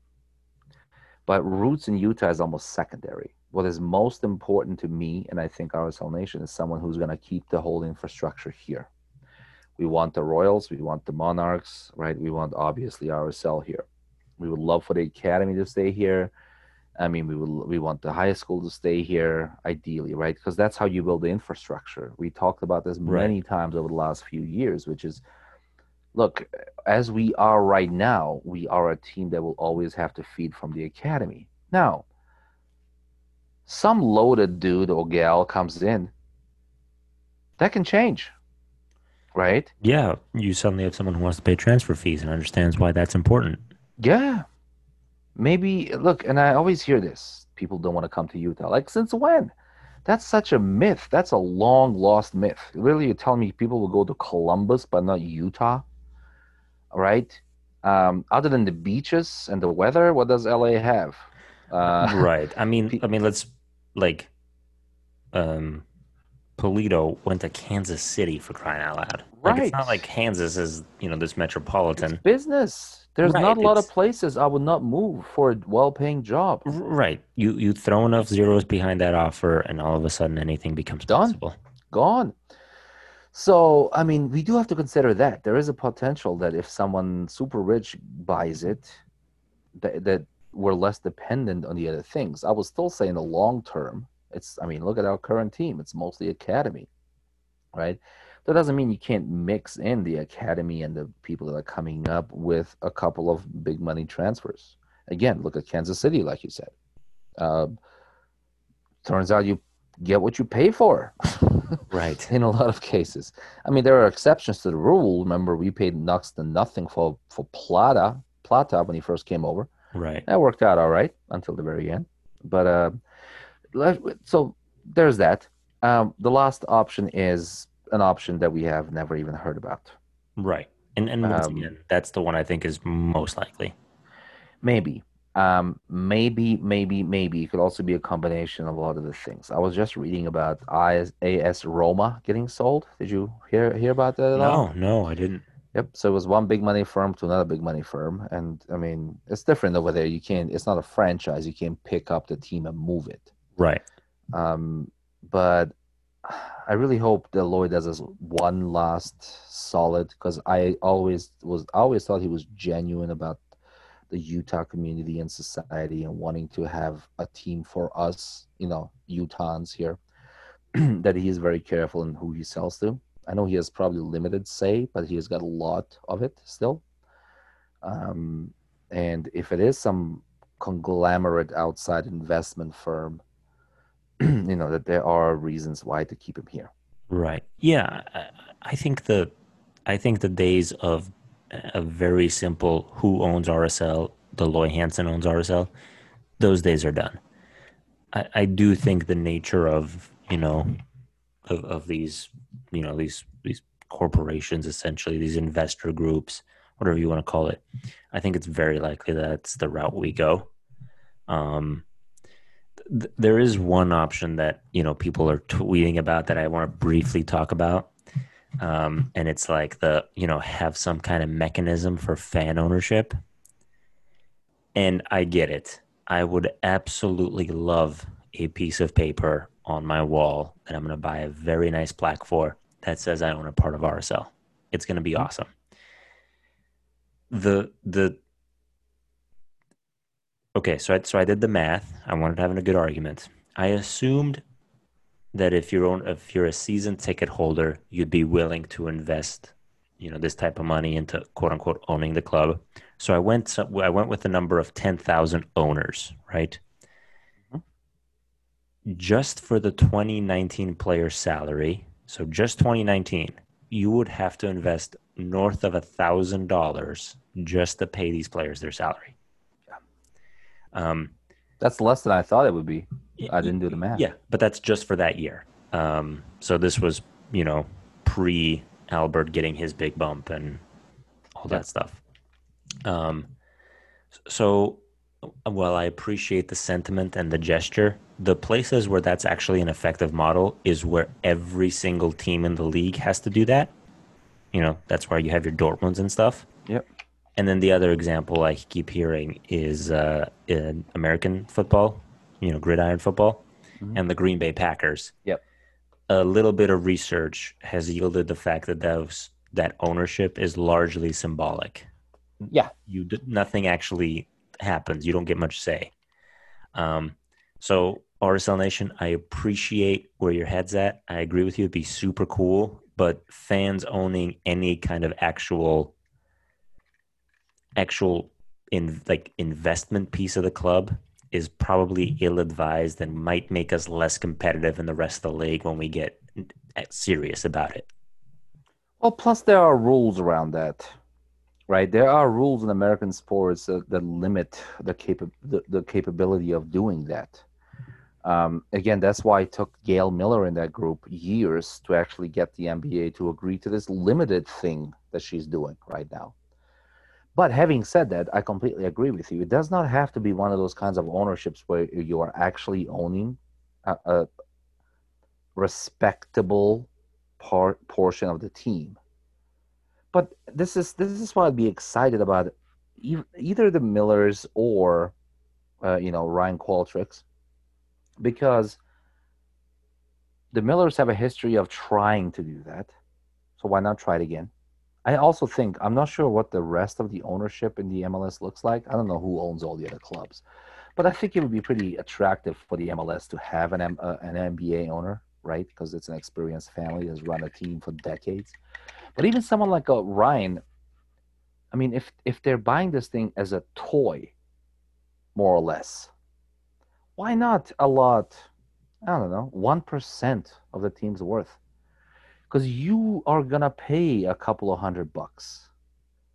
but roots in Utah is almost secondary. What is most important to me, and I think RSL Nation, is someone who's going to keep the whole infrastructure here. We want the Royals, we want the Monarchs, right? We want obviously RSL here. We would love for the academy to stay here. I mean, we will we want the high school to stay here, ideally, right? Because that's how you build the infrastructure. We talked about this Right. many times over the last few years, which is, look, as we are right now, we are a team that will always have to feed from the academy. Now, some loaded dude or gal comes in, that can change, right? Yeah, you suddenly have someone who wants to pay transfer fees and understands why that's important. Yeah. Maybe look, and I always hear this. People don't want to come to Utah. Like since when? That's such a myth. That's a long lost myth. Really, you're telling me people will go to Columbus but not Utah? Right? Um, other than the beaches and the weather, what does LA have? Uh, right. I mean, I mean, let's like, um, Polito went to Kansas City for crying out loud. Like, it's not like Kansas is you know this It's metropolitan. business. There's Right, not a lot of places I would not move for a well-paying job. Right. You you throw enough zeros behind that offer, and all of a sudden anything becomes Done. possible. gone. So, I mean, we do have to consider that there is a potential that if someone super rich buys it, that, that we're less dependent on the other things. I will still say in the long term, it's, I mean, look at our current team, it's mostly academy, right? That doesn't mean you can't mix in the academy and the people that are coming up with a couple of big money transfers. Again, look at Kansas City, like you said. Uh, turns out you get what you pay for. Right. in a lot of cases. I mean, there are exceptions to the rule. Remember, we paid next to nothing for for Plata, Plata when he first came over. Right. That worked out all right until the very end. But uh, so there's that. Um, the last option is an option that we have never even heard about. Right. And and once Um, again, that's the one I think is most likely. Maybe. Um, maybe, maybe, maybe it could also be a combination of a lot of the things. I was just reading about AS, AS Roma getting sold. Did you hear hear about that at all? No, no, I didn't. Yep. So it was one big money firm to another big money firm, and I mean it's different over there. You can't. It's not a franchise. You can't pick up the team and move it. Right. Um, but I really hope that Lloyd does this one last solid because I always was. I always thought he was genuine about the Utah community and society and wanting to have a team for us, you know, Utahns here. that he is very careful in who he sells to. I know he has probably limited say, but he has got a lot of it still. Um, and if it is some conglomerate outside investment firm, you know that there are reasons why to keep him here. Right. Yeah. I, think the I think the days of a very simple who owns RSL, Dell Loy Hansen owns RSL, those days are done. I, I do think the nature of, you know, of, of these, you know, these these corporations essentially, these investor groups, whatever you want to call it, I think it's very likely that's the route we go. Um th- there is one option that you know people are tweeting about that I want to briefly talk about, um, and it's like the you know have some kind of mechanism for fan ownership. And I get it. I would absolutely love a piece of paper on my wall that I'm going to buy a very nice plaque for that says I own a part of RSL. It's going to be hmm. awesome. The the Okay, so I, so I did the math. I wanted to have a good argument. I assumed that if you're own, if you're a season ticket holder, you'd be willing to invest, you know, this type of money into quote unquote owning the club. So I went I went with the number of ten thousand owners, right? Mm-hmm. Just for the 2019 player salary, so just 2019, you would have to invest north of a thousand dollars just to pay these players their salary. Um, That's less than I thought it would be. I didn't do the math. yeah, but that's just for that year. Um, so this was, you know, pre Albert getting his big bump and all that stuff. Um, so, while I appreciate the sentiment and the gesture, the places where that's actually an effective model is where every single team in the league has to do that. You know, that's why you have your Dortmunds and stuff. Yep. And then the other example I keep hearing is uh, in American football, you know, gridiron football, mm-hmm. and the Green Bay Packers. Yep. A little bit of research has yielded the fact that those that ownership is largely symbolic. Yeah. You nothing actually happens. You don't get much say. Um, so RSL Nation, I appreciate where your head's at. I agree with you. It'd be super cool, but fans owning any kind of actual, actual in like investment piece of the club is probably ill advised and might make us less competitive in the rest of the league when we get serious about it. Well, plus there are rules around that right? There are rules in American sports that, that limit the, capa- the, the capability of doing that. Um, again, that's why it took Gail Miller in that group years to actually get the NBA to agree to this limited thing that she's doing right now. But having said that, I completely agree with you. It does not have to be one of those kinds of ownerships where you are actually owning a, a respectable part portion of the team but this is this is what I'd be excited about. Either the Millers or, uh, you know, Ryan Qualtrics, because the Millers have a history of trying to do that. So why not try it again? I also think I'm not sure what the rest of the ownership in the MLS looks like. I don't know who owns all the other clubs, but I think it would be pretty attractive for the MLS to have an uh, an NBA owner, right? Because it's an experienced family that's run a team for decades. But even someone like a Ryan, I mean, if if they're buying this thing as a toy, more or less, why not a lot? I don't know, one percent of the team's worth, because you are gonna pay a couple of hundred bucks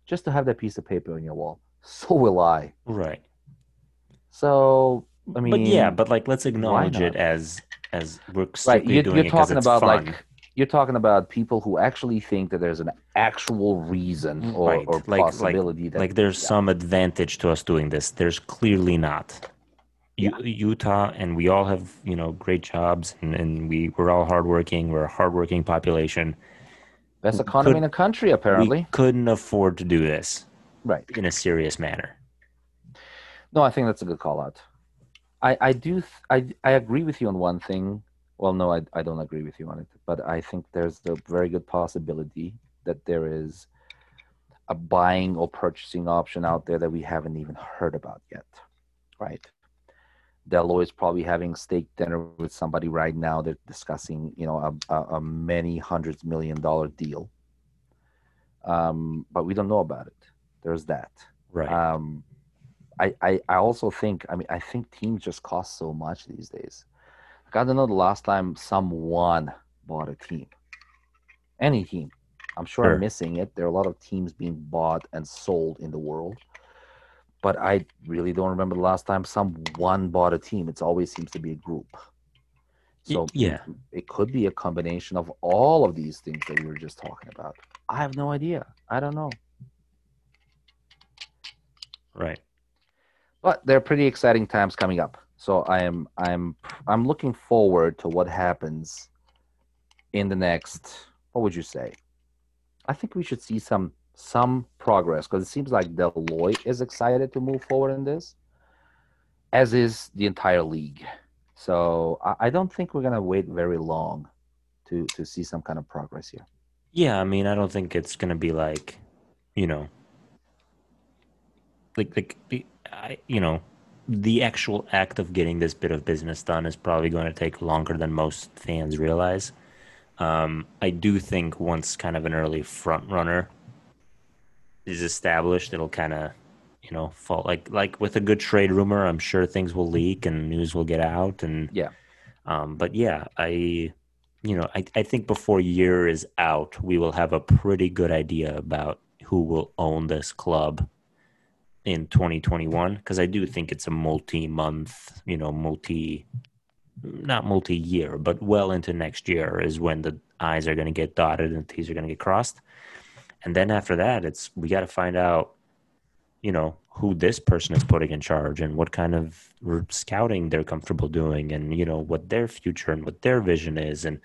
just to have that piece of paper on your wall. So will I. Right. So I mean, but yeah, but like let's acknowledge it as as we're right. You, are talking about fun. like you're talking about people who actually think that there's an actual reason mm, or, right. or like, possibility like, that like there's yeah. some advantage to us doing this. There's clearly not. Yeah. Utah and we all have you know great jobs and, and we we're all hardworking. We're a hardworking population. Best economy Could, in the country, apparently. We couldn't afford to do this, right, in a serious manner. No, I think that's a good call out. I I do I I agree with you on one thing well, no, I, I don't agree with you on it, but I think there's a very good possibility that there is a buying or purchasing option out there that we haven't even heard about yet, right? Dell Loy is probably having steak dinner with somebody right now. They're discussing, you know, a, a, a many hundreds million dollar deal. Um, but we don't know about it. There's that. Right. Um, I, I, I also think, I mean, I think teams just cost so much these days. I don't know the last time someone bought a team. Any team. I'm sure, sure, I'm missing it. There are a lot of teams being bought and sold in the world. But I really don't remember the last time someone bought a team. It always seems to be a group. So yeah, it could be a combination of all of these things that we were just talking about. I have no idea. I don't know. Right. But there are pretty exciting times coming up. So I am I'm I'm looking forward to what happens in the next what would you say? I think we should see some some progress because it seems like Dell Loy is excited to move forward in this, as is the entire league. So I, I don't think we're gonna wait very long to to see some kind of progress here. Yeah, I mean, I don't think it's gonna be like, you know, like like I, you know, the actual act of getting this bit of business done is probably going to take longer than most fans realize. Um, I do think once kind of an early front runner is established, it'll kind of, you know, fall like like with a good trade rumor. I'm sure things will leak and news will get out. And yeah, um, but yeah, I, you know, I I think before year is out, we will have a pretty good idea about who will own this club in 2021 because I do think it's a multi-month, you know, multi not multi-year, but well into next year is when the I's are going to get dotted and T's are going to get crossed. And then after that, it's we got to find out you know who this person is putting in charge and what kind of scouting they're comfortable doing and you know what their future and what their vision is and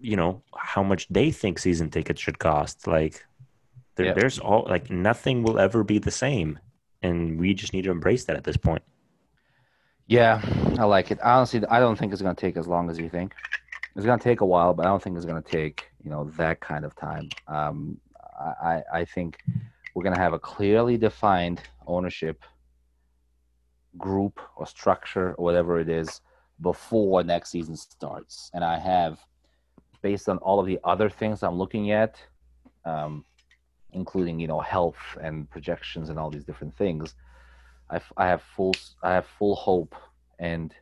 you know how much they think season tickets should cost. Like there, yeah. there's all like nothing will ever be the same. And we just need to embrace that at this point. Yeah i like it. Honestly i don't think it's going to take as long as you think. It's going to take a while but i don't think it's going to take you know that kind of time. Um, I, I think we're going to have a clearly defined ownership group or structure or whatever it is before next season starts. And I have, based on all of the other things I'm looking at, um, including you know health and projections and all these different things, I, I have full I have full hope and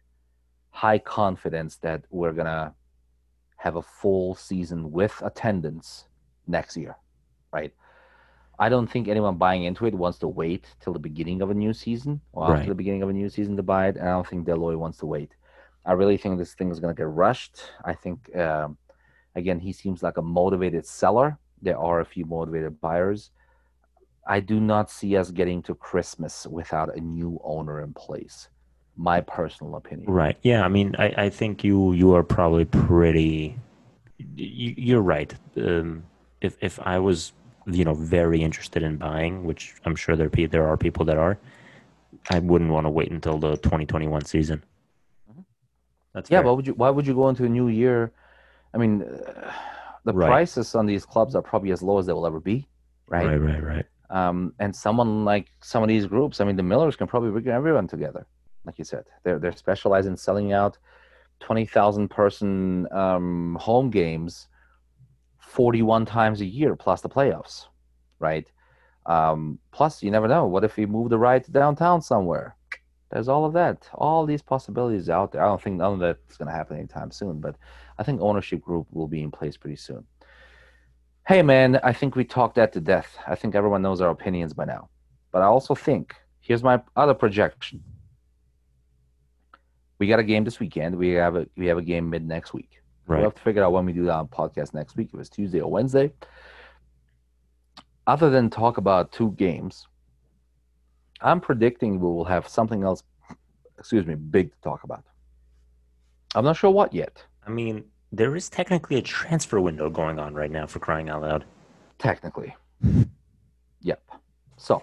high confidence that we're gonna have a full season with attendance next year, right? I don't think anyone buying into it wants to wait till the beginning of a new season or right. after the beginning of a new season to buy it. And I don't think Dell Loy wants to wait. I really think this thing is going to get rushed. I think, um, again, he seems like a motivated seller. There are a few motivated buyers. I do not see us getting to Christmas without a new owner in place. My personal opinion. Right. Yeah. I mean, I, I think you you are probably pretty. You, are right. Um, if if I was you know very interested in buying, which I'm sure there there are people that are, I wouldn't want to wait until the 2021 season. Mm-hmm. That's yeah. Fair. Why would you? Why would you go into a new year? I mean, uh, the right. prices on these clubs are probably as low as they will ever be, right? Right, right, right. Um, and someone like some of these groups, I mean, the Millers can probably bring everyone together, like you said. They're they're specialized in selling out twenty thousand person um, home games 41 times a year plus the playoffs, right? Um, plus, you never know. What if we move the ride to downtown somewhere? There's all of that. All these possibilities out there. I don't think none of that's going to happen anytime soon, but I think ownership group will be in place pretty soon. Hey, man, I think we talked that to death. I think everyone knows our opinions by now. But I also think here's my other projection. We got a game this weekend. We have a we have a game mid next week. Right. We'll have to figure out when we do that on podcast next week. If it's Tuesday or Wednesday. Other than talk about two games, I'm predicting we will have something else, excuse me, big to talk about. I'm not sure what yet. I mean, there is technically a transfer window going on right now for crying out loud. Technically. Yep. So,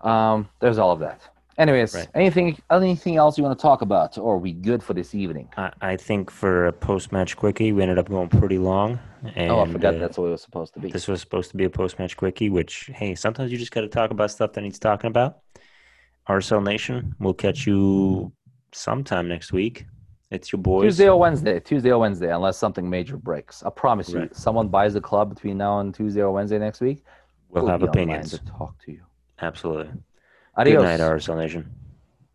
um, there's all of that. Anyways, right. anything anything else you want to talk about, or are we good for this evening? I, I think for a post match quickie, we ended up going pretty long. And, oh, I forgot uh, that's what it was supposed to be. This was supposed to be a post match quickie, which hey, sometimes you just got to talk about stuff that needs talking about. RSL Nation, we'll catch you sometime next week. It's your boys. Tuesday or Wednesday. Tuesday or Wednesday, unless something major breaks. I promise right. you, someone buys the club between now and Tuesday or Wednesday next week. We'll, we'll have opinions to talk to you. Absolutely. Adios. Good night, RSL Nation.